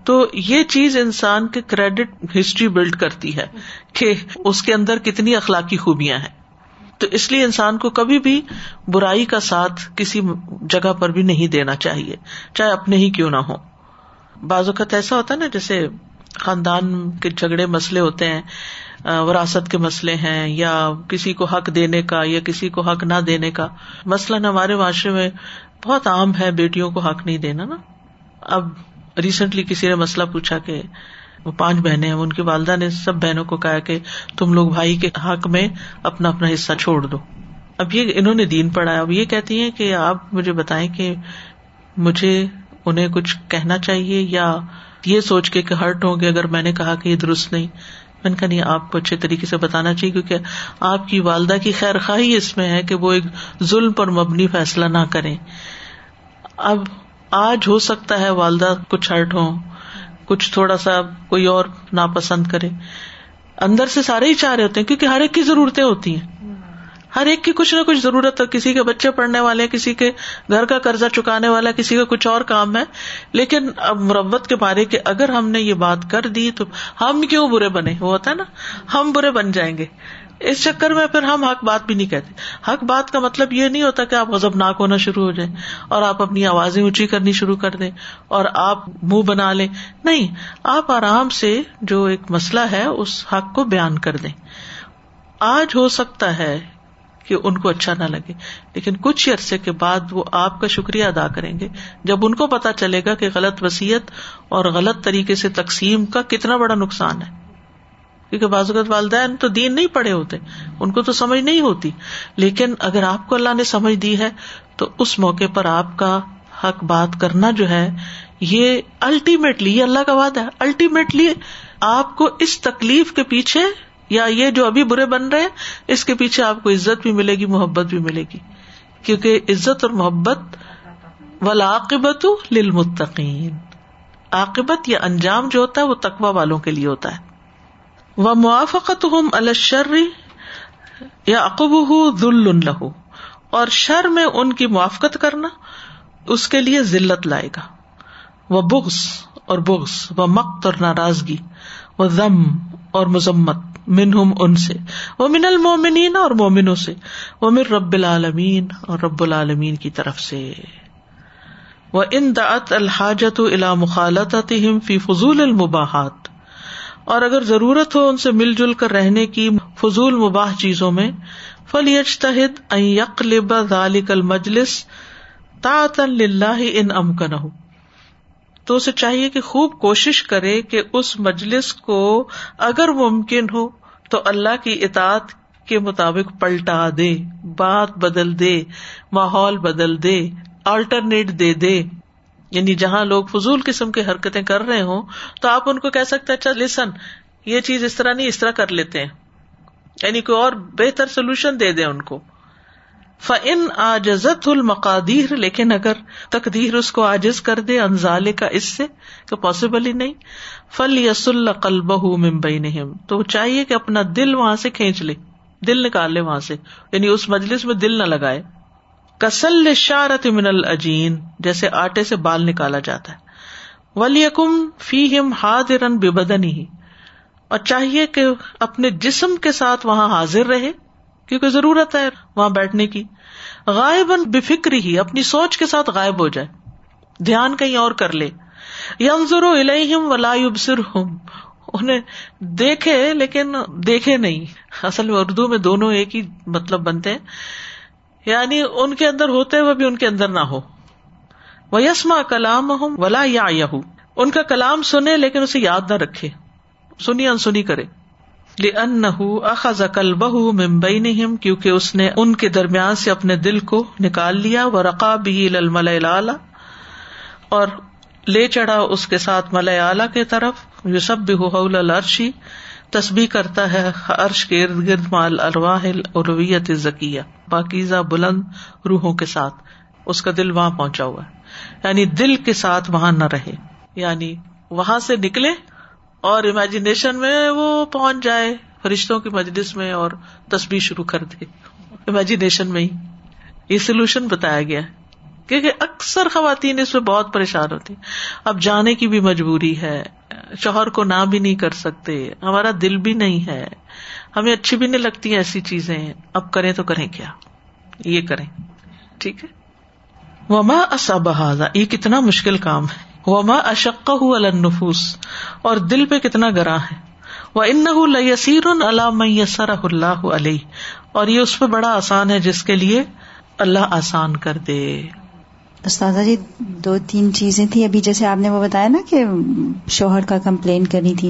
تو یہ چیز انسان کے کریڈٹ ہسٹری بلڈ کرتی ہے کہ اس کے اندر کتنی اخلاقی خوبیاں ہیں۔ تو اس لیے انسان کو کبھی بھی برائی کا ساتھ کسی جگہ پر بھی نہیں دینا چاہیے، چاہے اپنے ہی کیوں نہ ہو۔ بعض اوقات ایسا ہوتا ہے نا، جیسے خاندان کے جھگڑے مسئلے ہوتے ہیں وراثت کے مسئلے ہیں، یا کسی کو حق دینے کا یا کسی کو حق نہ دینے کا۔ مثلاً ہمارے معاشرے میں بہت عام ہے، بیٹیوں کو حق نہیں دینا نا۔ اب ریسنٹلی کسی نے مسئلہ پوچھا کہ وہ پانچ بہنیں ہیں، ان کی والدہ نے سب بہنوں کو کہا کہ تم لوگ بھائی کے حق میں اپنا اپنا حصہ چھوڑ دو۔ اب یہ انہوں نے دین پڑھا اب یہ کہتی ہیں کہ آپ مجھے بتائیں کہ مجھے انہیں کچ کہنا چاہیے یا یہ سوچ کے کہ ہرٹ ہوں گے اگر میں نے کہا کہ یہ درست نہیں۔ میں نے کہا نہیں، آپ کو اچھے طریقے سے بتانا چاہیے کیونکہ آپ کی والدہ کی خیر خواہی اس میں ہے کہ وہ ایک ظلم پر مبنی فیصلہ نہ کرے اب آج ہو سکتا ہے والدہ کچھ ہرٹ ہو کچھ تھوڑا سا کوئی اور ناپسند کرے۔ اندر سے سارے ہی چاہ رہے ہوتے ہیں، کیونکہ ہر ایک کی ضرورتیں ہوتی ہیں۔ ہر ایک کی کچھ نہ کچھ ضرورت ہے، کسی کے بچے پڑھنے والے کسی کے گھر کا قرضہ چکانے والا کسی کا کچھ اور کام ہے۔ لیکن اب مربت کے بارے کہ اگر ہم نے یہ بات کر دی تو ہم کیوں برے بنے؟ وہ ہوتا ہے نا، ہم برے بن جائیں گے۔ اس چکر میں پھر ہم حق بات بھی نہیں کہتے۔ حق بات کا مطلب یہ نہیں ہوتا کہ آپ غزب ناک ہونا شروع ہو جائیں اور آپ اپنی آوازیں اونچی کرنی شروع کر دیں اور آپ منہ بنا لیں۔ نہیں، آپ آرام سے جو ایک مسئلہ ہے، اس حق کو بیان کر دیں۔ آج ہو سکتا ہے کہ ان کو اچھا نہ لگے، لیکن کچھ عرصے کے بعد وہ آپ کا شکریہ ادا کریں گے۔ جب ان کو پتا چلے گا کہ غلط وسیعت اور غلط طریقے سے تقسیم کا کتنا بڑا نقصان ہے۔ کیونکہ بعض والدین تو دین نہیں پڑے ہوتے، ان کو تو سمجھ نہیں ہوتی۔ لیکن اگر آپ کو اللہ نے سمجھ دی ہے، تو اس موقع پر آپ کا حق بات کرنا جو ہے، یہ الٹیمیٹلی یہ اللہ کا وعدہ ہے۔ الٹیمیٹلی آپ کو اس تکلیف کے پیچھے یا یہ جو ابھی برے بن رہے ہیں، اس کے پیچھے آپ کو عزت بھی ملے گی، محبت بھی ملے گی۔ کیونکہ عزت اور محبت ولاقبت للمتقین۔ عاقبت یا انجام جو ہوتا ہے، وہ تقوا والوں کے لیے ہوتا ہے۔ وہ موافقت ہم الشر یا اقب ذل لہو اور شر میں ان کی موافقت کرنا اس کے لیے ذلت لائے گا۔ وہ بغس اور بغس و مقت اور ناراضگی وہ ضم اور مذمت من ہم ان سے۔ وہ من المومنین اور مومنوں سے۔ وہ من رب العالمین اور رب العالمین کی طرف سے۔ وہ ان دعت الحاجت الا مخالت فی فضول المباحات۔ اور اگر ضرورت ہو ان سے مل جل کر رہنے کی فضول مباح چیزوں میں فلی اجتہد یقلب ذالک المجلس تعطن للہ ان امکن ہو تو اسے چاہیے کہ خوب کوشش کرے کہ اس مجلس کو اگر ممکن ہو تو اللہ کی اطاعت کے مطابق پلٹا دے، بات بدل دے، ماحول بدل دے آلٹرنیٹ دے دے۔ یعنی جہاں لوگ فضول قسم کی حرکتیں کر رہے ہوں، تو آپ ان کو کہہ سکتے اچھا لسن یہ چیز اس طرح نہیں، اس طرح کر لیتے ہیں۔ یعنی کوئی اور بہتر سولوشن دے دے ان کو۔ فن آجزت المقادیر لیکن اگر تقدیر اس کو آجز کر دے انزالے کا اس سے، تو پاسبل ہی نہیں۔ فل یس القلب ممبئی نہیں تو چاہیے کہ اپنا دل وہاں سے کھینچ لے، دل نکال لے وہاں سے۔ یعنی اس مجلس میں دل نہ لگائے۔ کسل شارت من الجین جیسے آٹے سے بال نکالا جاتا ہے۔ ولیکم فی ہم ہادرن بے بدن ہی اور چاہیے کہ اپنے جسم کے ساتھ وہاں حاضر رہے، کیونکہ ضرورت ہے وہاں بیٹھنے کی۔ غائب بے فکری ہی، اپنی سوچ کے ساتھ غائب ہو جائے۔ دھیان کہیں اور کر لے۔ یم الہم ولا ہوں انہیں دیکھے لیکن دیکھے نہیں۔ اصل میں اردو میں دونوں ایک ہی مطلب بنتے ہیں۔ یعنی ان کے اندر ہوتے ہوئے بھی ان کے اندر نہ ہو۔ وہ یسما کلام ہوں ولا یا ان کا کلام سنے لیکن اسے یاد نہ رکھے۔ سنی انسنی کرے۔ ان اخذ بہ ممبئی نہم کیونکہ اس نے ان کے درمیان سے اپنے دل کو نکال لیا۔ وہ رقا بھی لمل اور لے چڑھا اس کے ساتھ ملئے اعلی کی طرف۔ جو سب بھی الرشی تسبیح کرتا ہے۔ عرش کے ارد گرد مال ارواہ ارویت ذکیہ پاکیزہ بلند روحوں کے ساتھ اس کا دل وہاں پہنچا ہوا ہے۔ یعنی دل کے ساتھ وہاں نہ رہے۔ یعنی وہاں سے نکلے اور امیجنیشن میں وہ پہنچ جائے فرشتوں کی مجلس میں اور تصویر شروع کر دے۔ امیجنیشن میں ہی۔ یہ سولوشن بتایا گیا کیونکہ اکثر خواتین اس میں بہت پریشان ہوتی اب جانے کی بھی مجبوری ہے، شوہر کو نہ بھی نہیں کر سکتے، ہمارا دل بھی نہیں ہے۔ ہمیں اچھی بھی نہیں لگتی ایسی چیزیں۔ اب کریں تو کریں کیا؟ یہ کریں۔ ٹھیک ہے؟ وما اصبہ یہ کتنا مشکل کام ہے۔ وما اشق النفوس؟ اور دل پہ کتنا گراں ہے۔ وہ ان یسیر علام یسر اللہ علیہ اور یہ اس پہ بڑا آسان ہے جس کے لیے اللہ آسان کر دے۔ استاذہ جی دو تین چیزیں تھیں۔ ابھی جیسے آپ نے وہ بتایا نا کہ شوہر کا کمپلین کرنی تھی۔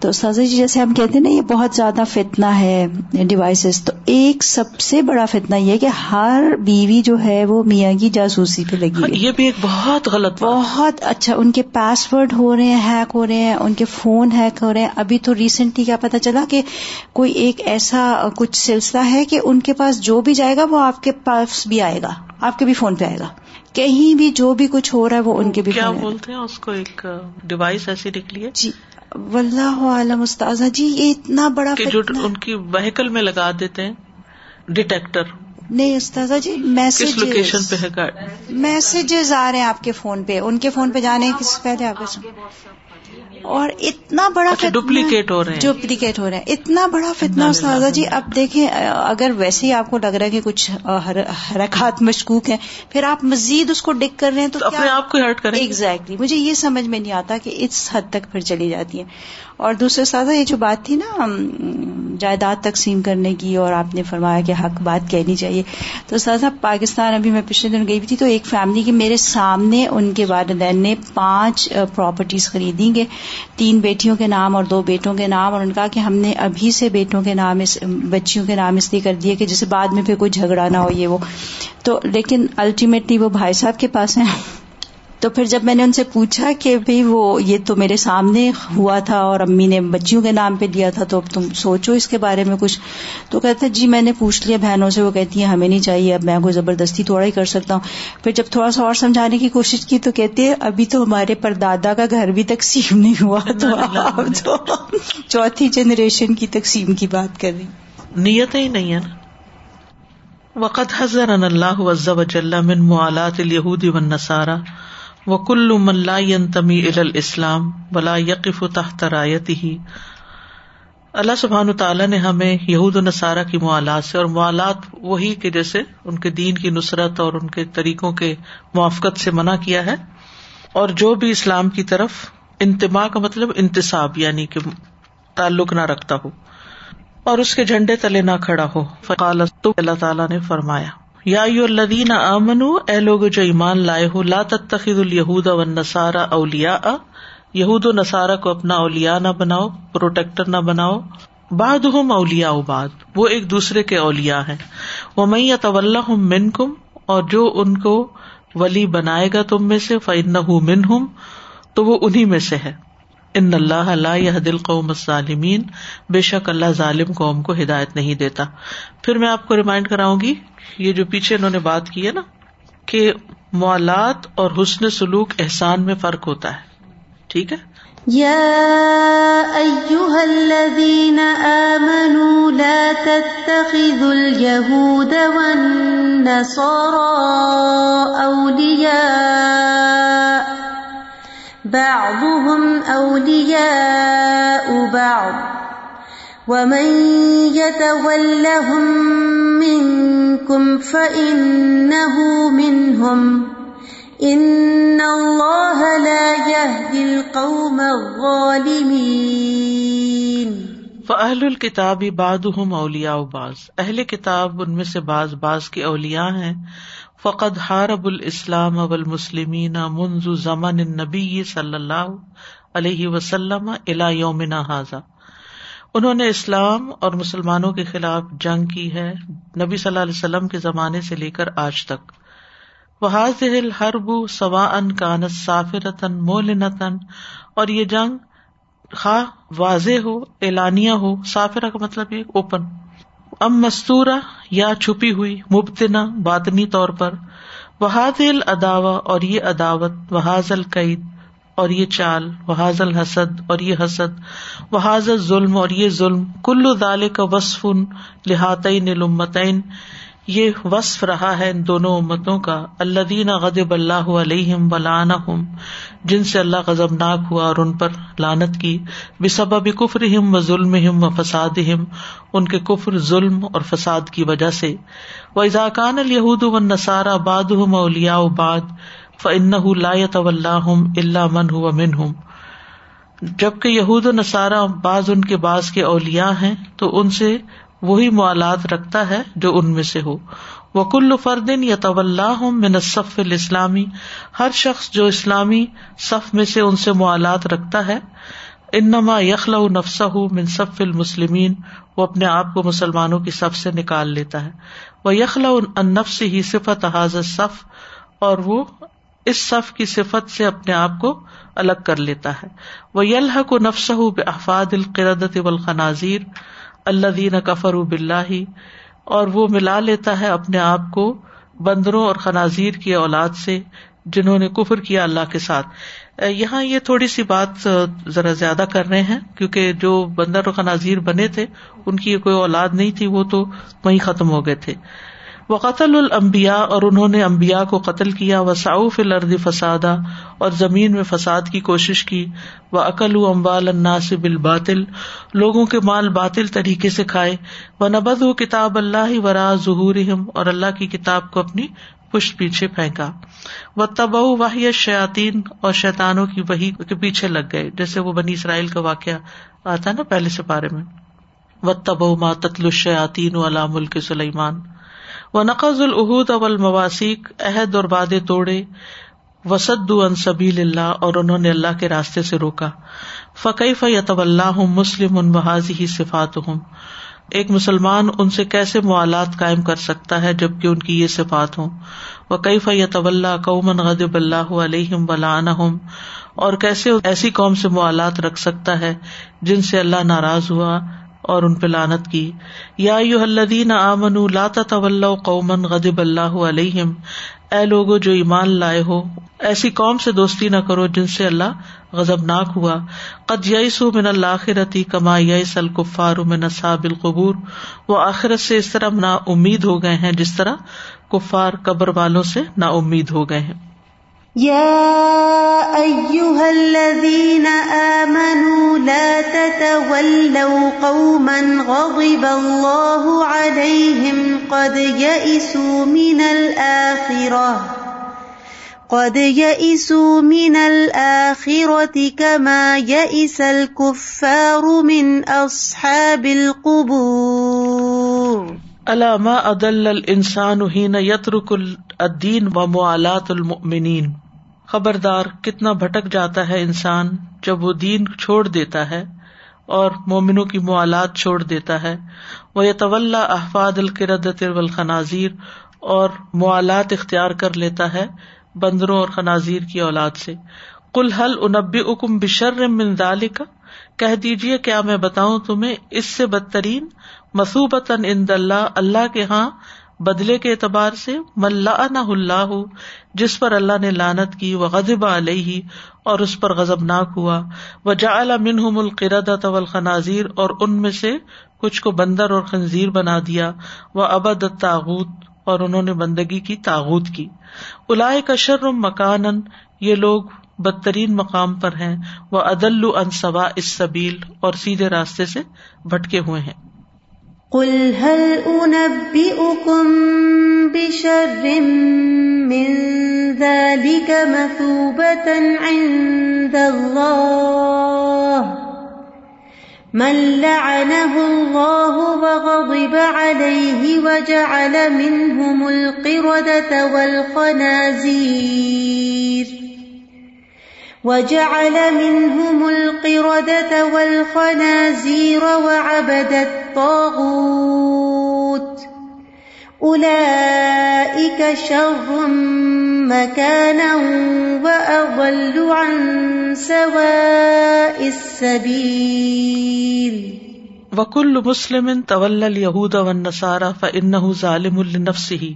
تو استاذہ جی جیسے ہم کہتے ہیں نا یہ بہت زیادہ فتنا ہے ڈیوائسز تو ایک سب سے بڑا فتنا یہ کہ ہر بیوی جو ہے وہ میاں کی جاسوسی پہ لگی ہے یہ بھی ایک بہت غلط بہت اچھا ان کے پاس ورڈ ہو رہے ہیں ہیک ہو رہے ہیں ان کے فون ہیک ہو رہے ہیں۔ ابھی تو ریسنٹلی کیا پتا چلا کہ کوئی ایک ایسا کچھ سلسلہ ہے کہ ان کے پاس جو بھی جائے گا وہ آپ کے پاس بھی آئے گا آپ کے بھی فون پہ آئے گا۔ کہیں بھی جو بھی کچھ ہو رہا ہے وہ ان کے بھی کیا بولتے ہیں اس کو؟ ایک ڈیوائس ایسی نکلی ہے؟ جی واللہ عالم استاذہ جی یہ اتنا بڑا جو ان کی وہیکل میں لگا دیتے ہیں ڈیٹیکٹر نہیں استاذہ جی میسج لوکیشن پہ ہے میسجز آ رہے ہیں آپ کے فون پہ۔ ان کے فون پہ جانے سے پہلے آپ اور اتنا بڑا ڈپلیکیٹ ہو رہے ہیں۔ ڈپلیکیٹ ہو رہے ہیں اتنا بڑا فتنا استاذہ جی اب دیکھیں اگر ویسے ہی آپ کو لگ رہا ہے کہ کچھ حرکات مشکوک ہیں پھر آپ مزید اس کو ڈک کر رہے ہیں تو اپنے آپ کو ہرٹ کریں ایگزیکٹلی مجھے یہ سمجھ میں نہیں آتا کہ اس حد تک پھر چلی جاتی ہے اور دوسرے سادہ یہ جو بات تھی نا جائیداد تقسیم کرنے کی اور آپ نے فرمایا کہ حق بات کہنی چاہیے۔ تو سادہ پاکستان ابھی میں پچھلے دن گئی بھی تھی تو ایک فیملی کی میرے سامنے ان کے والدین نے پانچ پراپرٹیز خریدیں گے۔ تین بیٹیوں کے نام اور دو بیٹوں کے نام اور ان کا کہ ہم نے ابھی سے بیٹوں کے نام اس، بچیوں کے نام اس لیے کر دیے کہ جسے بعد میں پھر کوئی جھگڑا نہ ہو یہ وہ۔ تو لیکن الٹیمیٹلی وہ بھائی صاحب کے پاس ہیں۔ تو پھر جب میں نے ان سے پوچھا کہ بھائی وہ یہ تو میرے سامنے ہوا تھا اور امی نے بچیوں کے نام پہ دیا تھا تو اب تم سوچو اس کے بارے میں کچھ۔ تو کہتے جی میں نے پوچھ لیا بہنوں سے وہ کہتی ہیں ہمیں نہیں چاہیے اب میں کوئی زبردستی تھوڑا ہی کر سکتا ہوں۔ پھر جب تھوڑا سا اور سمجھانے کی کوشش کی تو کہتے ابھی تو ہمارے پر دادا کا گھر بھی تقسیم نہیں ہوا۔ تو آپ تو چوتھی جنریشن کی تقسیم کی بات کر رہی نیت ہی نہیں ہے نا۔ وقت حضر اللہ وز وجل من موالات الہود و نسارا و کل ملا تمی ال اسلام ولا یقف تحت رایتی ہی اللہ سبحان تعالیٰ نے ہمیں یہود و نصارہ کی موالات سے اور موالات وہی کہ جیسے ان کے دین کی نصرت اور ان کے طریقوں کے موافقت سے منع کیا ہے اور جو بھی اسلام کی طرف انتما کا مطلب انتصاب یعنی کہ تعلق نہ رکھتا ہو اور اس کے جھنڈے تلے نہ کھڑا ہو۔ فقال اللہ تعالیٰ نے فرمایا یا الدین امن اے لوگ جو ایمان لائے ہو، لا تخد الہود و نسارا اولیا یہود و نسارا کو اپنا اولیا نہ بناؤ، پروٹیکٹر نہ بناؤ باد ہم اولیا باد وہ ایک دوسرے کے اولیا ہے وہ میں طول ہوں من کم اور جو ان کو ولی بنائے گا تم میں سے فن من ہوں تو وہ انہیں میں سے ہے۔ ان اللہ اللہ دل قوم ظالمین بے شک اللہ ظالم قوم کو ہدایت نہیں دیتا۔ پھر میں آپ کو ریمائنڈ کراؤں گی یہ جو پیچھے انہوں نے بات کی ہے نا، کہ موالات اور حسن سلوک احسان میں فرق ہوتا ہے۔ ٹھیک ہے؟ الذين آمنوا لا تتخذوا اليهود والنصارى أولياء بعضهم أولياء بعض۔ ومن يتولهم فاہل الکتاب باد ہم اولیا باز اہل کتاب ان میں سے باز باز کے اولیا ہیں۔ فقد حارب الاسلام اب منذ زمن نبی صلی اللہ علیہ وسلم الا یومنا حاضہ انہوں نے اسلام اور مسلمانوں کے خلاف جنگ کی ہے نبی صلی اللہ علیہ وسلم کے زمانے سے لے کر آج تک۔ وہ حرب سوا ان کا صافرتن مولنتن اور یہ جنگ خواہ واضح ہو، اعلانیہ ہو صافرہ کا مطلب یہ اوپن۔ ام مستورہ یا چھپی ہوئی مبتنا باطنی طور پر۔ وہ اداوا اور یہ عداوت وہ حاضل قید اور یہ چال وہ حاضل حسد اور یہ حسد وہ حاضل ظلم اور یہ ظلم کلو دال کا وصف لحاطین لمتین یہ وصف رہا ہے ان دونوں امتوں کا۔ اللہ دین غدب اللہ علیہم ولانا ہم جن سے اللہ غزب ناک ہوا اور ان پر لانت کی۔ بے سبب کفر ہم و ظلم ہم و فساد ہم ان کے کفر ظلم اور فساد کی وجہ سے۔ وہ اضاکان الہود و نصارہ باد ہم اولیا باد فن لا اللہ اللہ من ہُو من ہوں جبکہ یہود و نصارہ بعض ان کے بعض کے اولیا ہیں، تو ان سے وہی موالات رکھتا ہے جو ان میں سے ہو۔ وہ کل فردن یا طول من صف الاسلامی ہر شخص جو اسلامی صف میں سے ان سے موالات رکھتا ہے انما یخلا نفسا من صف المسلمین وہ اپنے آپ کو مسلمانوں کی صف سے نکال لیتا ہے۔ وہ یخلا ان نفس ہی صفت حاضر صف اور وہ اس صف کی صفت سے اپنے آپ کو الگ کر لیتا ہے۔ وہ یلح کو نفس بے افاد القردت والخنازیر اللہ دین کفر بلّہ اور وہ ملا لیتا ہے اپنے آپ کو بندروں اور خنازیر کی اولاد سے جنہوں نے کفر کیا اللہ کے ساتھ۔ یہاں یہ تھوڑی سی بات ذرا زیادہ کر رہے ہیں، کیونکہ جو بندر اور خنازیر بنے تھے، ان کی کوئی اولاد نہیں تھی، وہ تو وہیں ختم ہو گئے تھے۔ وہ قتل المبیا اور انہوں نے امبیا کو قتل کیا وہ سعف الرد فسادا اور زمین میں فساد کی کوشش کی وہ عقل امبال الناصب الباطل لوگوں کے مال باطل طریقے سے کھائے وہ نبد و کتاب اللہ ورا ظہور اور اللہ کی کتاب کو اپنی پشت پیچھے پھینکا۔ وہ تبا واحد شیاتین اور شیتانوں کی وہی کے پیچھے لگ گئے، جیسے وہ بنی اسرائیل کا واقعہ آتا نا پہلے سے پارے میں۔ و تبا ما تتل الشیاتین علام ملک سلیمان وہ نقض العہد اول مواسیق عہد اور باد توڑے وسد ان سبیل اللہ، اور انہوں نے اللہ کے راستے سے روکا۔ فقی فیت اللہ مسلم ان بحاظ ہی صفات ہوں ایک مسلمان ان سے کیسے موالات قائم کر سکتا ہے جبکہ ان کی یہ صفات ہوں؟ وہ کئی فیت اللہ قومن غدب اللہ علیہم ولا اور کیسے ایسی قوم سے موالات رکھ سکتا ہے جن سے اللہ ناراض ہوا؟ اور ان پہ لانت کی۔ یا یو الدین آمن لاتا طول قومن غدب اللہ علیہم۔ اے لوگو جو ایمان لائے ہو، ایسی قوم سے دوستی نہ کرو جن سے اللہ غزب ناک ہوا۔ قد یئسو من الآخرتی کما یئس الکفار من اصحاب القبور۔ وہ آخرت سے اس طرح نا امید ہو گئے ہیں جس طرح کفار قبر والوں سے نا امید ہو گئے ہیں۔ يا أيها الذين آمنوا لا تتولوا قوما غضب الله عليهم قد يئسوا من الآخرة قد يئسوا من الآخرة كما يئس الكفار من أصحاب القبور ألا ما أضل الإنسان حين يترك الدين وموالات المؤمنين خبردار کتنا بھٹک جاتا ہے انسان جب وہ دین چھوڑ دیتا ہے اور مومنوں کی موالات چھوڑ دیتا ہے۔ وہ یہ طول احفاد القرد الخنازیر اور موالات اختیار کر لیتا ہے بندروں اور خنازیر کی اولاد سے۔ کل حل انبی اکم بشر مندال کا کہہ دیجیے کیا میں بتاؤں تمہیں، اس سے بدترین مسوبت ان اللہ اللہ کے ہاں بدلے کے اعتبار سے ملا اللہ، جس پر اللہ نے لانت کی وہ غزب علیہ، اور اس پر غزب ناک ہوا۔ وہ جا منہ القرد طول خنازیر اور ان میں سے کچھ کو بندر اور خنزیر بنا دیا۔ وہ ابد تاغت اور انہوں نے بندگی کی تاغت کی۔ الاائے کشر مکان یہ لوگ بدترین مقام پر ہیں۔ وہ عدل انصوا اس سبیل اور سیدھے راستے سے بھٹکے ہوئے ہیں۔ قل هل انبئكم بشر من ذلك مثوبة عند الله من لعنه الله وغضب عليه وجعل منهم القردة والخنازير وجعل منهم القردة والخنازير وعبد الطاغوت. أولئك شر مكانا وأضل عن سواء السبيل. وكل مسلم تولى اليهود والنصارى فإنه ظالم لنفسه.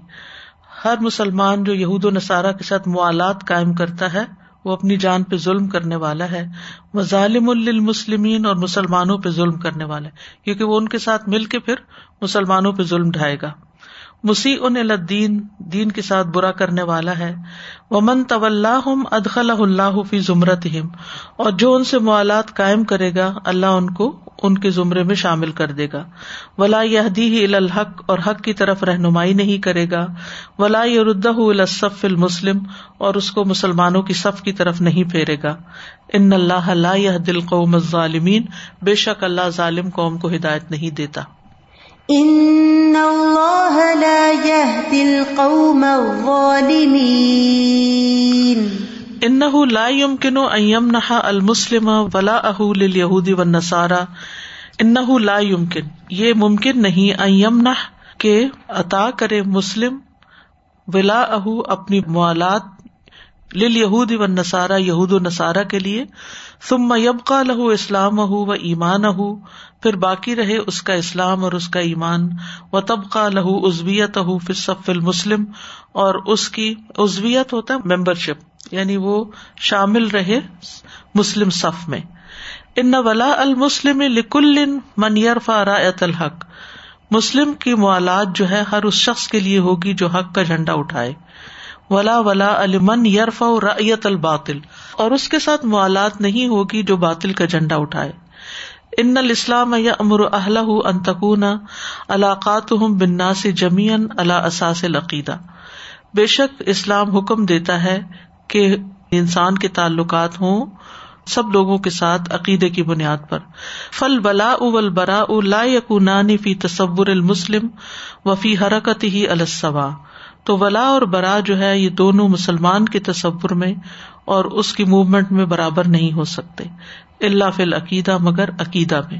ہر مسلمان جو یہود و نصارہ کے ساتھ موالات قائم کرتا ہے وہ اپنی جان پہ ظلم کرنے والا ہے، وہ ظالم المسلمین اور مسلمانوں پہ ظلم کرنے والا ہے، کیونکہ وہ ان کے ساتھ مل کے پھر مسلمانوں پہ ظلم ڈھائے گا۔ مسیح الدین، دین کے ساتھ برا کرنے والا ہے۔ وہ من طول ادخل اللہ فی زمرت اور جو ان سے موالات قائم کرے گا، اللہ ان کو ان کے زمرے میں شامل کر دے گا۔ ولا یہ الحق، اور حق کی طرف رہنمائی نہیں کرے گا۔ ولا یہ ردہ الصف المسلم، اور اس کو مسلمانوں کی صف کی طرف نہیں پھیرے گا۔ ان اللہ لا دل قوم ظالمین بے شک اللہ ظالم قوم کو ہدایت نہیں دیتا۔ ان اللہ لا يهدي القوم الظالمین انه لا يمكن ان يمنح المسلم ولا اهو لليهود والنصارى انه لا يمكن یہ ممکن نہیں ان يمنح کہ عطا کرے مسلم ولا اہو اپنی موالات لل یہود و نسارا یہود و نسارا کے لیے. ثم یبقا لہو اسلام ہو و ایمان ہو پھر باقی رہے اس کا اسلام اور اس کا ایمان۔ و طبقہ لہو ازویت ہو پھر صف المسلم۔ اور اس کی ازویت ہوتا ہے ممبر شپ یعنی وہ شامل رہے مسلم صف میں۔ ان ولا المسلم لکل من یرفا رایت الحق۔ مسلم کی موالات جو ہے، ہر اس شخص کے لیے ہوگی جو حق کا جھنڈا اٹھائے۔ ولا ولا المن یرفا ریت الباطل۔ اور اس کے ساتھ موالات نہیں ہوگی جو باطل کا جھنڈا اٹھائے۔ ان الاسلام یا امر اہل انتقون علاقات بننا سے جمیان اللہ اساس العقیدہ۔ بے شک اسلام حکم دیتا ہے کہ انسان کے تعلقات ہوں سب لوگوں کے ساتھ عقیدے کی بنیاد پر۔ فل بلا اول برا لا یقونانی فی تصور المسلم و فی حرکت ہی السوا۔ تو ولا اور برا جو ہے یہ دونوں مسلمان کے تصور میں اور اس کی موومنٹ میں برابر نہیں ہو سکتے۔ اللہ فل عقیدہ مگر عقیدہ میں۔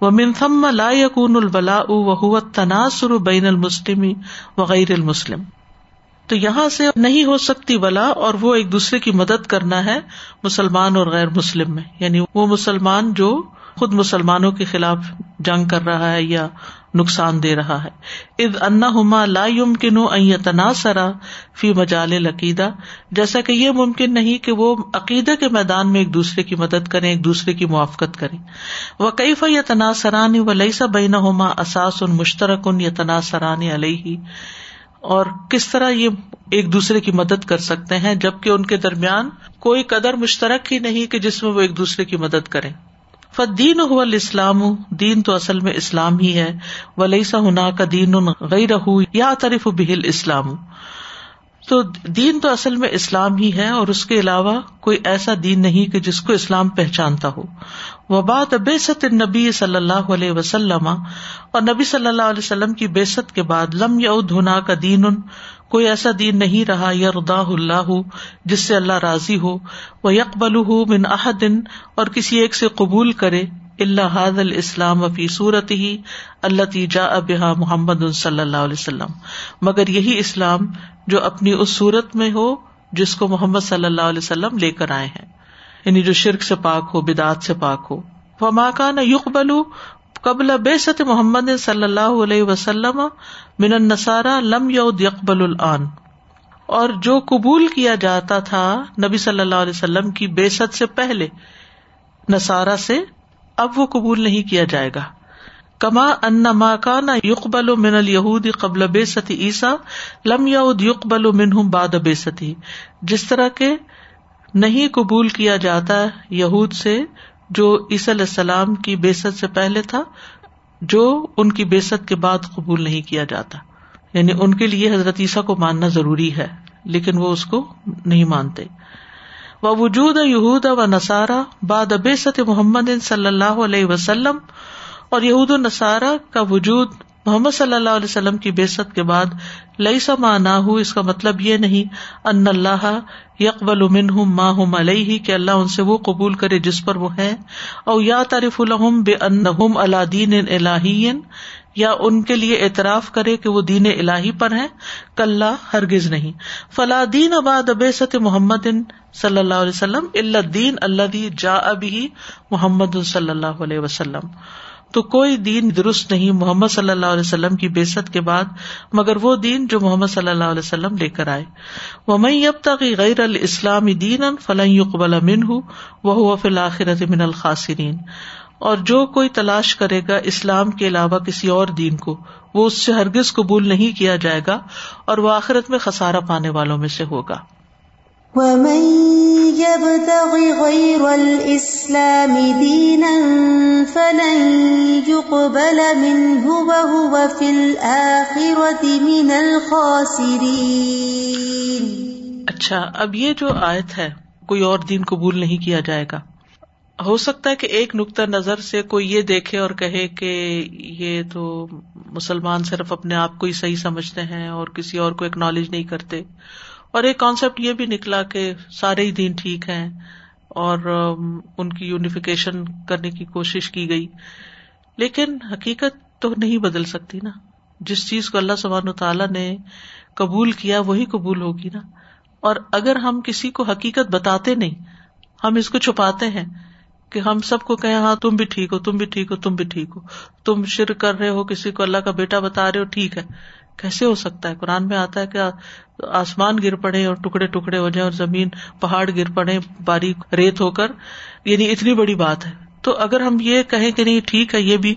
وہ منتھم لا یقون البلا و تناسر بین المسلم وغیر المسلم۔ تو یہاں سے نہیں ہو سکتی ولا اور وہ ایک دوسرے کی مدد کرنا ہے مسلمان اور غیر مسلم میں۔ یعنی وہ مسلمان جو خود مسلمانوں کے خلاف جنگ کر رہا ہے یا نقصان دے رہا ہے۔ اد انا ہما لا يمكن ان يتناصرا فی مجال العقیدہ، جیسا کہ یہ ممکن نہیں کہ وہ عقیدہ کے میدان میں ایک دوسرے کی مدد کریں، ایک دوسرے کی موافقت کریں۔ وہ کئی فی تناسرانی و لئیسا بین ہوما اساس ان مشترک ان یا تناسرانی علیہ۔ اور کس طرح یہ ایک دوسرے کی مدد کر سکتے ہیں، جبکہ ان کے درمیان کوئی قدر مشترک ہی نہیں کہ جس میں وہ ایک دوسرے کی مدد کریں۔ فدین ہو اسلام دین تو اصل میں اسلام ہی ہے ولیسا ہنا کا دین غیر یا طرف بہل اسلام تو دین تو اصل میں اسلام ہی ہے اور اس کے علاوہ کوئی ایسا دین نہیں کہ جس کو اسلام پہچانتا ہو۔ وہ بات بےست نبی صلی اللہ علیہ وسلم، اور نبی صلی اللہ علیہ وسلم کی بےست کے بعد لم یعود ہونا کا دین کوئی ایسا دین نہیں رہا یا ردا اللہ، جس سے اللہ راضی ہو۔ وہ یکبل من احدن اور کسی ایک سے قبول کرے۔ اللہ حاد الاسلام فی صورت ہی اللہ جا ابا محمد صلی اللہ علیہ وسلم۔ مگر یہی اسلام جو اپنی اس صورت میں ہو، جس کو محمد صلی اللہ علیہ وسلم لے کر آئے ہیں۔ یعنی جو شرک سے پاک ہو بدعت سے پاک ہو۔ وہ ماں کا نہ یق بلو قبل بے ست محمد صلی اللہ علیہ وسلم من النسارا لم یود یقبل العن اور جو قبول کیا جاتا تھا نبی صلی اللہ علیہ وسلم کی بے ست سے پہلے نسارا سے، اب وہ قبول نہیں کیا جائے گا۔ کما ان ما کان یقبل من الہود قبل بے ستی عیسا لم یود یقبل منہ باد بے ستی جس طرح کے نہیں قبول کیا جاتا یہود سے جو عیسی علیہ السلام کی بےسط سے پہلے تھا، جو ان کی بےسط کے بعد قبول نہیں کیا جاتا۔ یعنی ان کے لیے حضرت عیسیٰ کو ماننا ضروری ہے، لیکن وہ اس کو نہیں مانتے۔ و وجود یہود و نسارا باد بےسط محمد صلی اللہ علیہ وسلم، اور یہود و نصارہ کا وجود محمد صلی اللہ علیہ وسلم کی بےسط کے بعد لئی سما نہ ہو اس کا مطلب یہ نہیں، ان اللہ یکبل امن ہوں ماں ہوں علیہ، کہ اللہ ان سے وہ قبول کرے جس پر وہ ہے اور یا تعریف الحم بے ان اللہ دین الہین، یا ان کے لیے اعتراف کرے کہ وہ دین الہی پر ہے کل ہرگز نہیں۔ فلاں دین اباد ست محمد صلی اللہ علیہ وسلم اللہ دین اللہ جا ابھی محمد صلی اللہ علیہ وسلم۔ تو کوئی دین درست نہیں محمد صلی اللہ علیہ وسلم کی بےسط کے بعد، مگر وہ دین جو محمد صلی اللہ علیہ وسلم لے کر آئے۔ وہ میں اب تک غیر الاسلامی دین فلاں قبل امن ہوں وہ فی الآخرت من الخاصرین اور جو کوئی تلاش کرے گا اسلام کے علاوہ کسی اور دین کو، وہ اس سے ہرگز قبول نہیں کیا جائے گا اور وہ آخرت میں خسارا پانے والوں میں سے ہوگا۔ اچھا اب یہ جو آیت ہے، کوئی اور دین قبول نہیں کیا جائے گا؟ ہو سکتا ہے کہ ایک نقطۂ نظر سے کوئی یہ دیکھے اور کہے کہ یہ تو مسلمان صرف اپنے آپ کو ہی صحیح سمجھتے ہیں اور کسی اور کو اکنالج نہیں کرتے۔ اور ایک کانسیپٹ یہ بھی نکلا کہ سارے ہی دین ٹھیک ہیں اور ان کی یونیفیکیشن کرنے کی کوشش کی گئی۔ لیکن حقیقت تو نہیں بدل سکتی نا۔ جس چیز کو اللہ سبحان تعالیٰ نے قبول کیا، وہی قبول ہوگی نا۔ اور اگر ہم کسی کو حقیقت بتاتے نہیں، ہم اس کو چھپاتے ہیں کہ ہم سب کو کہ ہاں تم بھی ٹھیک ہو، تم بھی ٹھیک ہو، تم بھی ٹھیک ہو۔ تم شر کر رہے ہو، کسی کو اللہ کا بیٹا بتا رہے ہو، ٹھیک ہے۔ کیسے ہو سکتا ہے؟ قرآن میں آتا ہے کہ آسمان گر پڑے اور ٹکڑے ٹکڑے ہو جائیں اور زمین پہاڑ گر پڑے، باریک ریت ہو کر یعنی اتنی بڑی بات ہے۔ تو اگر ہم یہ کہیں کہ نہیں، ٹھیک ہے، یہ بھی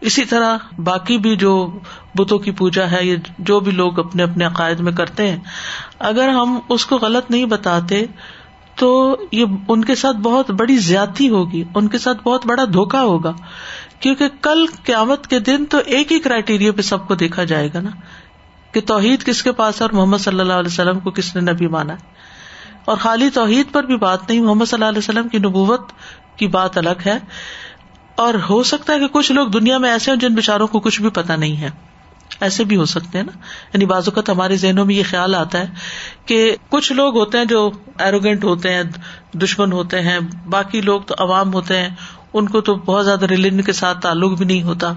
اسی طرح باقی بھی جو بتوں کی پوجا ہے، یہ جو بھی لوگ اپنے اپنے عقائد میں کرتے ہیں، اگر ہم اس کو غلط نہیں بتاتے، تو یہ ان کے ساتھ بہت بڑی زیادتی ہوگی، ان کے ساتھ بہت بڑا دھوکا ہوگا۔ کیونکہ کل قیامت کے دن تو ایک ہی کرائٹیریا پہ سب کو دیکھا جائے گا نا کہ توحید کس کے پاس ہے اور محمد صلی اللہ علیہ وسلم کو کس نے نبی مانا ہے۔ اور خالی توحید پر بھی بات نہیں، محمد صلی اللہ علیہ وسلم کی نبوت کی بات الگ ہے۔ اور ہو سکتا ہے کہ کچھ لوگ دنیا میں ایسے ہیں جن بےچاروں کو کچھ بھی پتا نہیں ہے۔ ایسے بھی ہو سکتے ہیں نا۔ یعنی بعض اوقات ہمارے ذہنوں میں یہ خیال آتا ہے کہ کچھ لوگ ہوتے ہیں جو ایروگینٹ ہوتے ہیں، دشمن ہوتے ہیں، باقی لوگ تو عوام ہوتے ہیں۔ ان کو تو بہت زیادہ ریلیجن کے ساتھ تعلق بھی نہیں ہوتا۔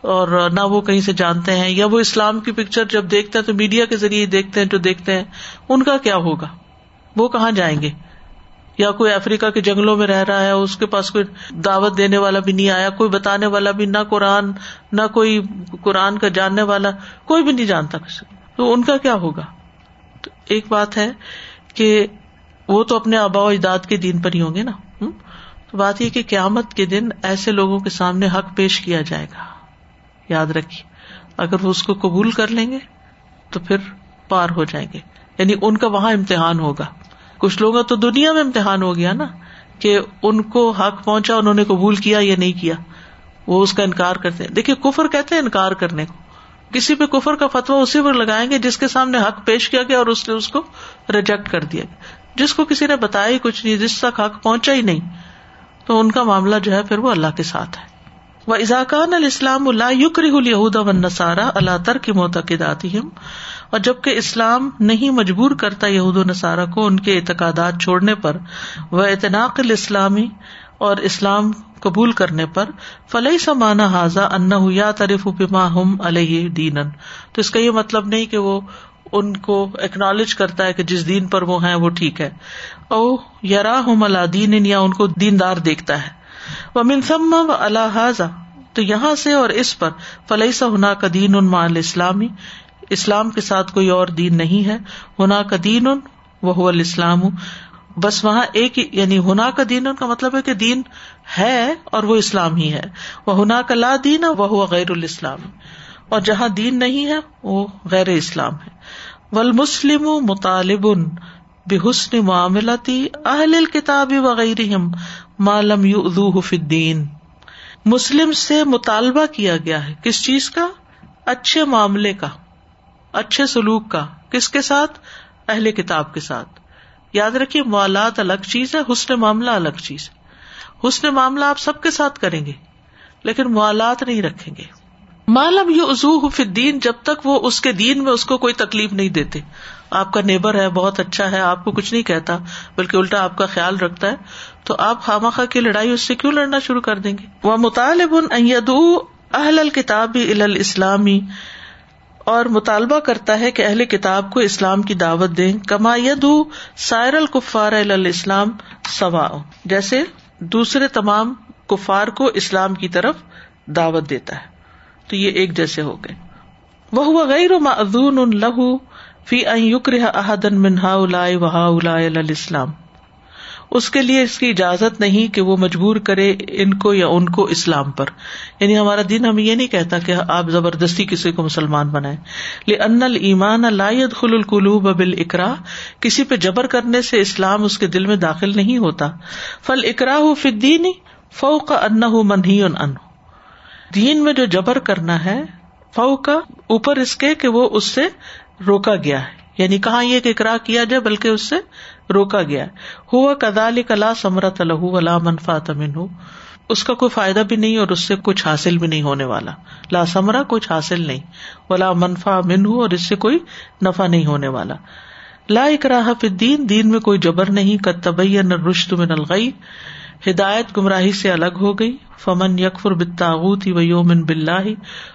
اور نہ وہ کہیں سے جانتے ہیں، یا وہ اسلام کی پکچر جب دیکھتے ہیں تو میڈیا کے ذریعے دیکھتے ہیں جو دیکھتے ہیں۔ ان کا کیا ہوگا؟ وہ کہاں جائیں گے؟ یا کوئی افریقہ کے جنگلوں میں رہ رہا ہے، اس کے پاس کوئی دعوت دینے والا بھی نہیں آیا، کوئی بتانے والا بھی، نہ قرآن، نہ کوئی قرآن کا جاننے والا، کوئی بھی نہیں جانتا کسی تو ان کا کیا ہوگا؟ تو ایک بات ہے کہ وہ تو اپنے آبا و اجداد کے دین پر ہی ہوں گے نا۔ تو بات یہ کہ قیامت کے دن ایسے لوگوں کے سامنے حق پیش کیا جائے گا۔ یاد رکھیے، اگر وہ اس کو قبول کر لیں گے تو پھر پار ہو جائیں گے۔ یعنی ان کا وہاں امتحان ہوگا۔ کچھ لوگوں تو دنیا میں امتحان ہو گیا نا کہ ان کو حق پہنچا، انہوں نے قبول کیا یا نہیں کیا۔ وہ اس کا انکار کرتے ہیں۔ دیکھیے، کفر کہتے ہیں انکار کرنے کو۔ کسی پہ کفر کا فتوا اسی پر لگائیں گے جس کے سامنے حق پیش کیا گیا اور اس نے اس کو ریجیکٹ کر دیا۔ گیا جس کو کسی نے بتایا ہی کچھ نہیں، جس تک حق پہنچا ہی نہیں تو ان کا معاملہ جو ہے پھر وہ اللہ کے ساتھ ہے۔ وہ اضاکان الاسلام اللہ یقری الہود و نسارا اللہ تر کی معتقدات اور جبکہ اسلام نہیں مجبور کرتا یہود و نصارہ کو ان کے اعتقادات چھوڑنے پر وہ اعتناق الاسلامی اور اسلام قبول کرنے پر فلح سمانا حاضا ان یا طرف پما ہم علیہ دین تو اس کا یہ مطلب نہیں کہ وہ ان کو اکنالج کرتا ہے کہ جس دین پر وہ ہیں وہ ٹھیک ہے۔ او یار ہم اللہ دین یا ان کو دیندار دیکھتا ہے۔ وہ منسم و اللہ حاضا تو یہاں سے اور اس پر فلح سا ہنا کا دین ان مال اسلامی اسلام کے ساتھ کوئی اور دین نہیں ہے۔ ہونا کا دین وہ اسلام بس وہاں ایک یعنی ہونا کا دین ان کا مطلب ہے کہ دین ہے اور وہ اسلام ہی ہے۔ وہ ہونا کا لا دین وہ غیر الاسلام۔ اور جہاں دین نہیں ہے، وہ غیر اسلام ہے۔ ول مسلم مطالب بے حسن معاملتی اہل کتاب وغیرہ معلوم یو فدین مسلم سے مطالبہ کیا گیا ہے۔ کس چیز کا؟ اچھے معاملے کا، اچھے سلوک کا۔ کس کے ساتھ؟ اہل کتاب کے ساتھ۔ یاد رکھیے، موالات الگ چیز ہے، حسن معاملہ الگ چیز ہے۔ حسن معاملہ آپ سب کے ساتھ کریں گے، لیکن موالات نہیں رکھیں گے۔ معلوم یہ عزو دین جب تک وہ اس کے دین میں اس کو کوئی تکلیف نہیں دیتے۔ آپ کا نیبر ہے، بہت اچھا ہے، آپ کو کچھ نہیں کہتا، بلکہ الٹا آپ کا خیال رکھتا ہے۔ تو آپ خامہ خا کی لڑائی اس سے کیوں لڑنا شروع کر دیں گے؟ وہ مطالب اہل الکتاب اسلامی اور مطالبہ کرتا ہے کہ اہل کتاب کو اسلام کی دعوت دیں۔ کما ید سائر الکفار اسلام سوا جیسے دوسرے تمام کفار کو اسلام کی طرف دعوت دیتا ہے۔ تو یہ ایک جیسے ہو گئے۔ وہ غیر معذون لہو فی احدن منہا الا وہا الا اس کے لیے اس کی اجازت نہیں کہ وہ مجبور کرے ان کو یا ان کو اسلام پر۔ یعنی ہمارا دین ہمیں یہ نہیں کہتا کہ آپ زبردستی کسی کو مسلمان بنائے ان المان لائد خل القلوب ابل اقرا کسی پہ جبر کرنے سے اسلام اس کے دل میں داخل نہیں ہوتا۔ فل اقرا ہو فدین فو کا ان من ہی ان دین میں جو جبر کرنا ہے فو کا اوپر اس کے کہ وہ اس سے روکا گیا ہے۔ یعنی کہاں یہ کہ اکرا کیا جائے، بلکہ اس سے روکا گیا ہوا کدال کلا سمرت الح ولا منفا تمن ہو اس کا کوئی فائدہ بھی نہیں اور اس سے کچھ حاصل بھی نہیں ہونے والا۔ لا سمرا کچھ حاصل نہیں۔ ولا منفا من ہو اور اس سے کوئی نفع نہیں ہونے والا۔ لا اکراہ فدین دین میں کوئی جبر نہیں۔ کتبین رشت من الغی۔ ہدایت گمراہی سے الگ ہو گئی۔ فمن یکفر بتاغت ہی ویومن بلّہ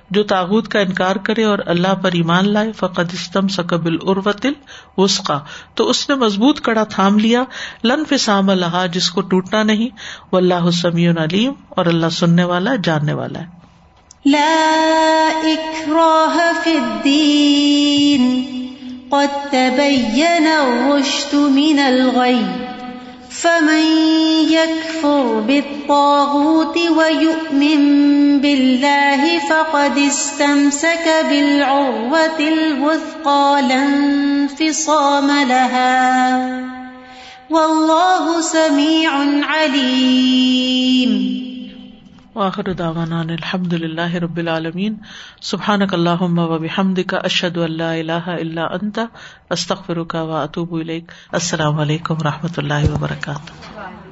جو تاغت کا انکار کرے اور اللہ پر ایمان لائے، فقد استم سکبل اروتل وسقا تو اس نے مضبوط کڑا تھام لیا۔ لن فسام اللہ جس کو ٹوٹنا نہیں۔ وہ اللہ سمیع علیم اور اللہ سننے والا، جاننے والا ہے۔ لا اکراہ فی الدین۔ قد تبین الرشد من الغی۔ فمن يكفر بالطاغوت ويؤمن بالله فقد استمسك بالعروة الوثقى لا انفصام لها. والله سميع عليم. واخر دعوانا الحمد للہ رب العالمين سبحانك اللهم وبحمدك اشهد ان اللہ اله الا انت استغفرك واتوب اليك السلام علیکم و رحمۃ اللہ وبرکاتہ.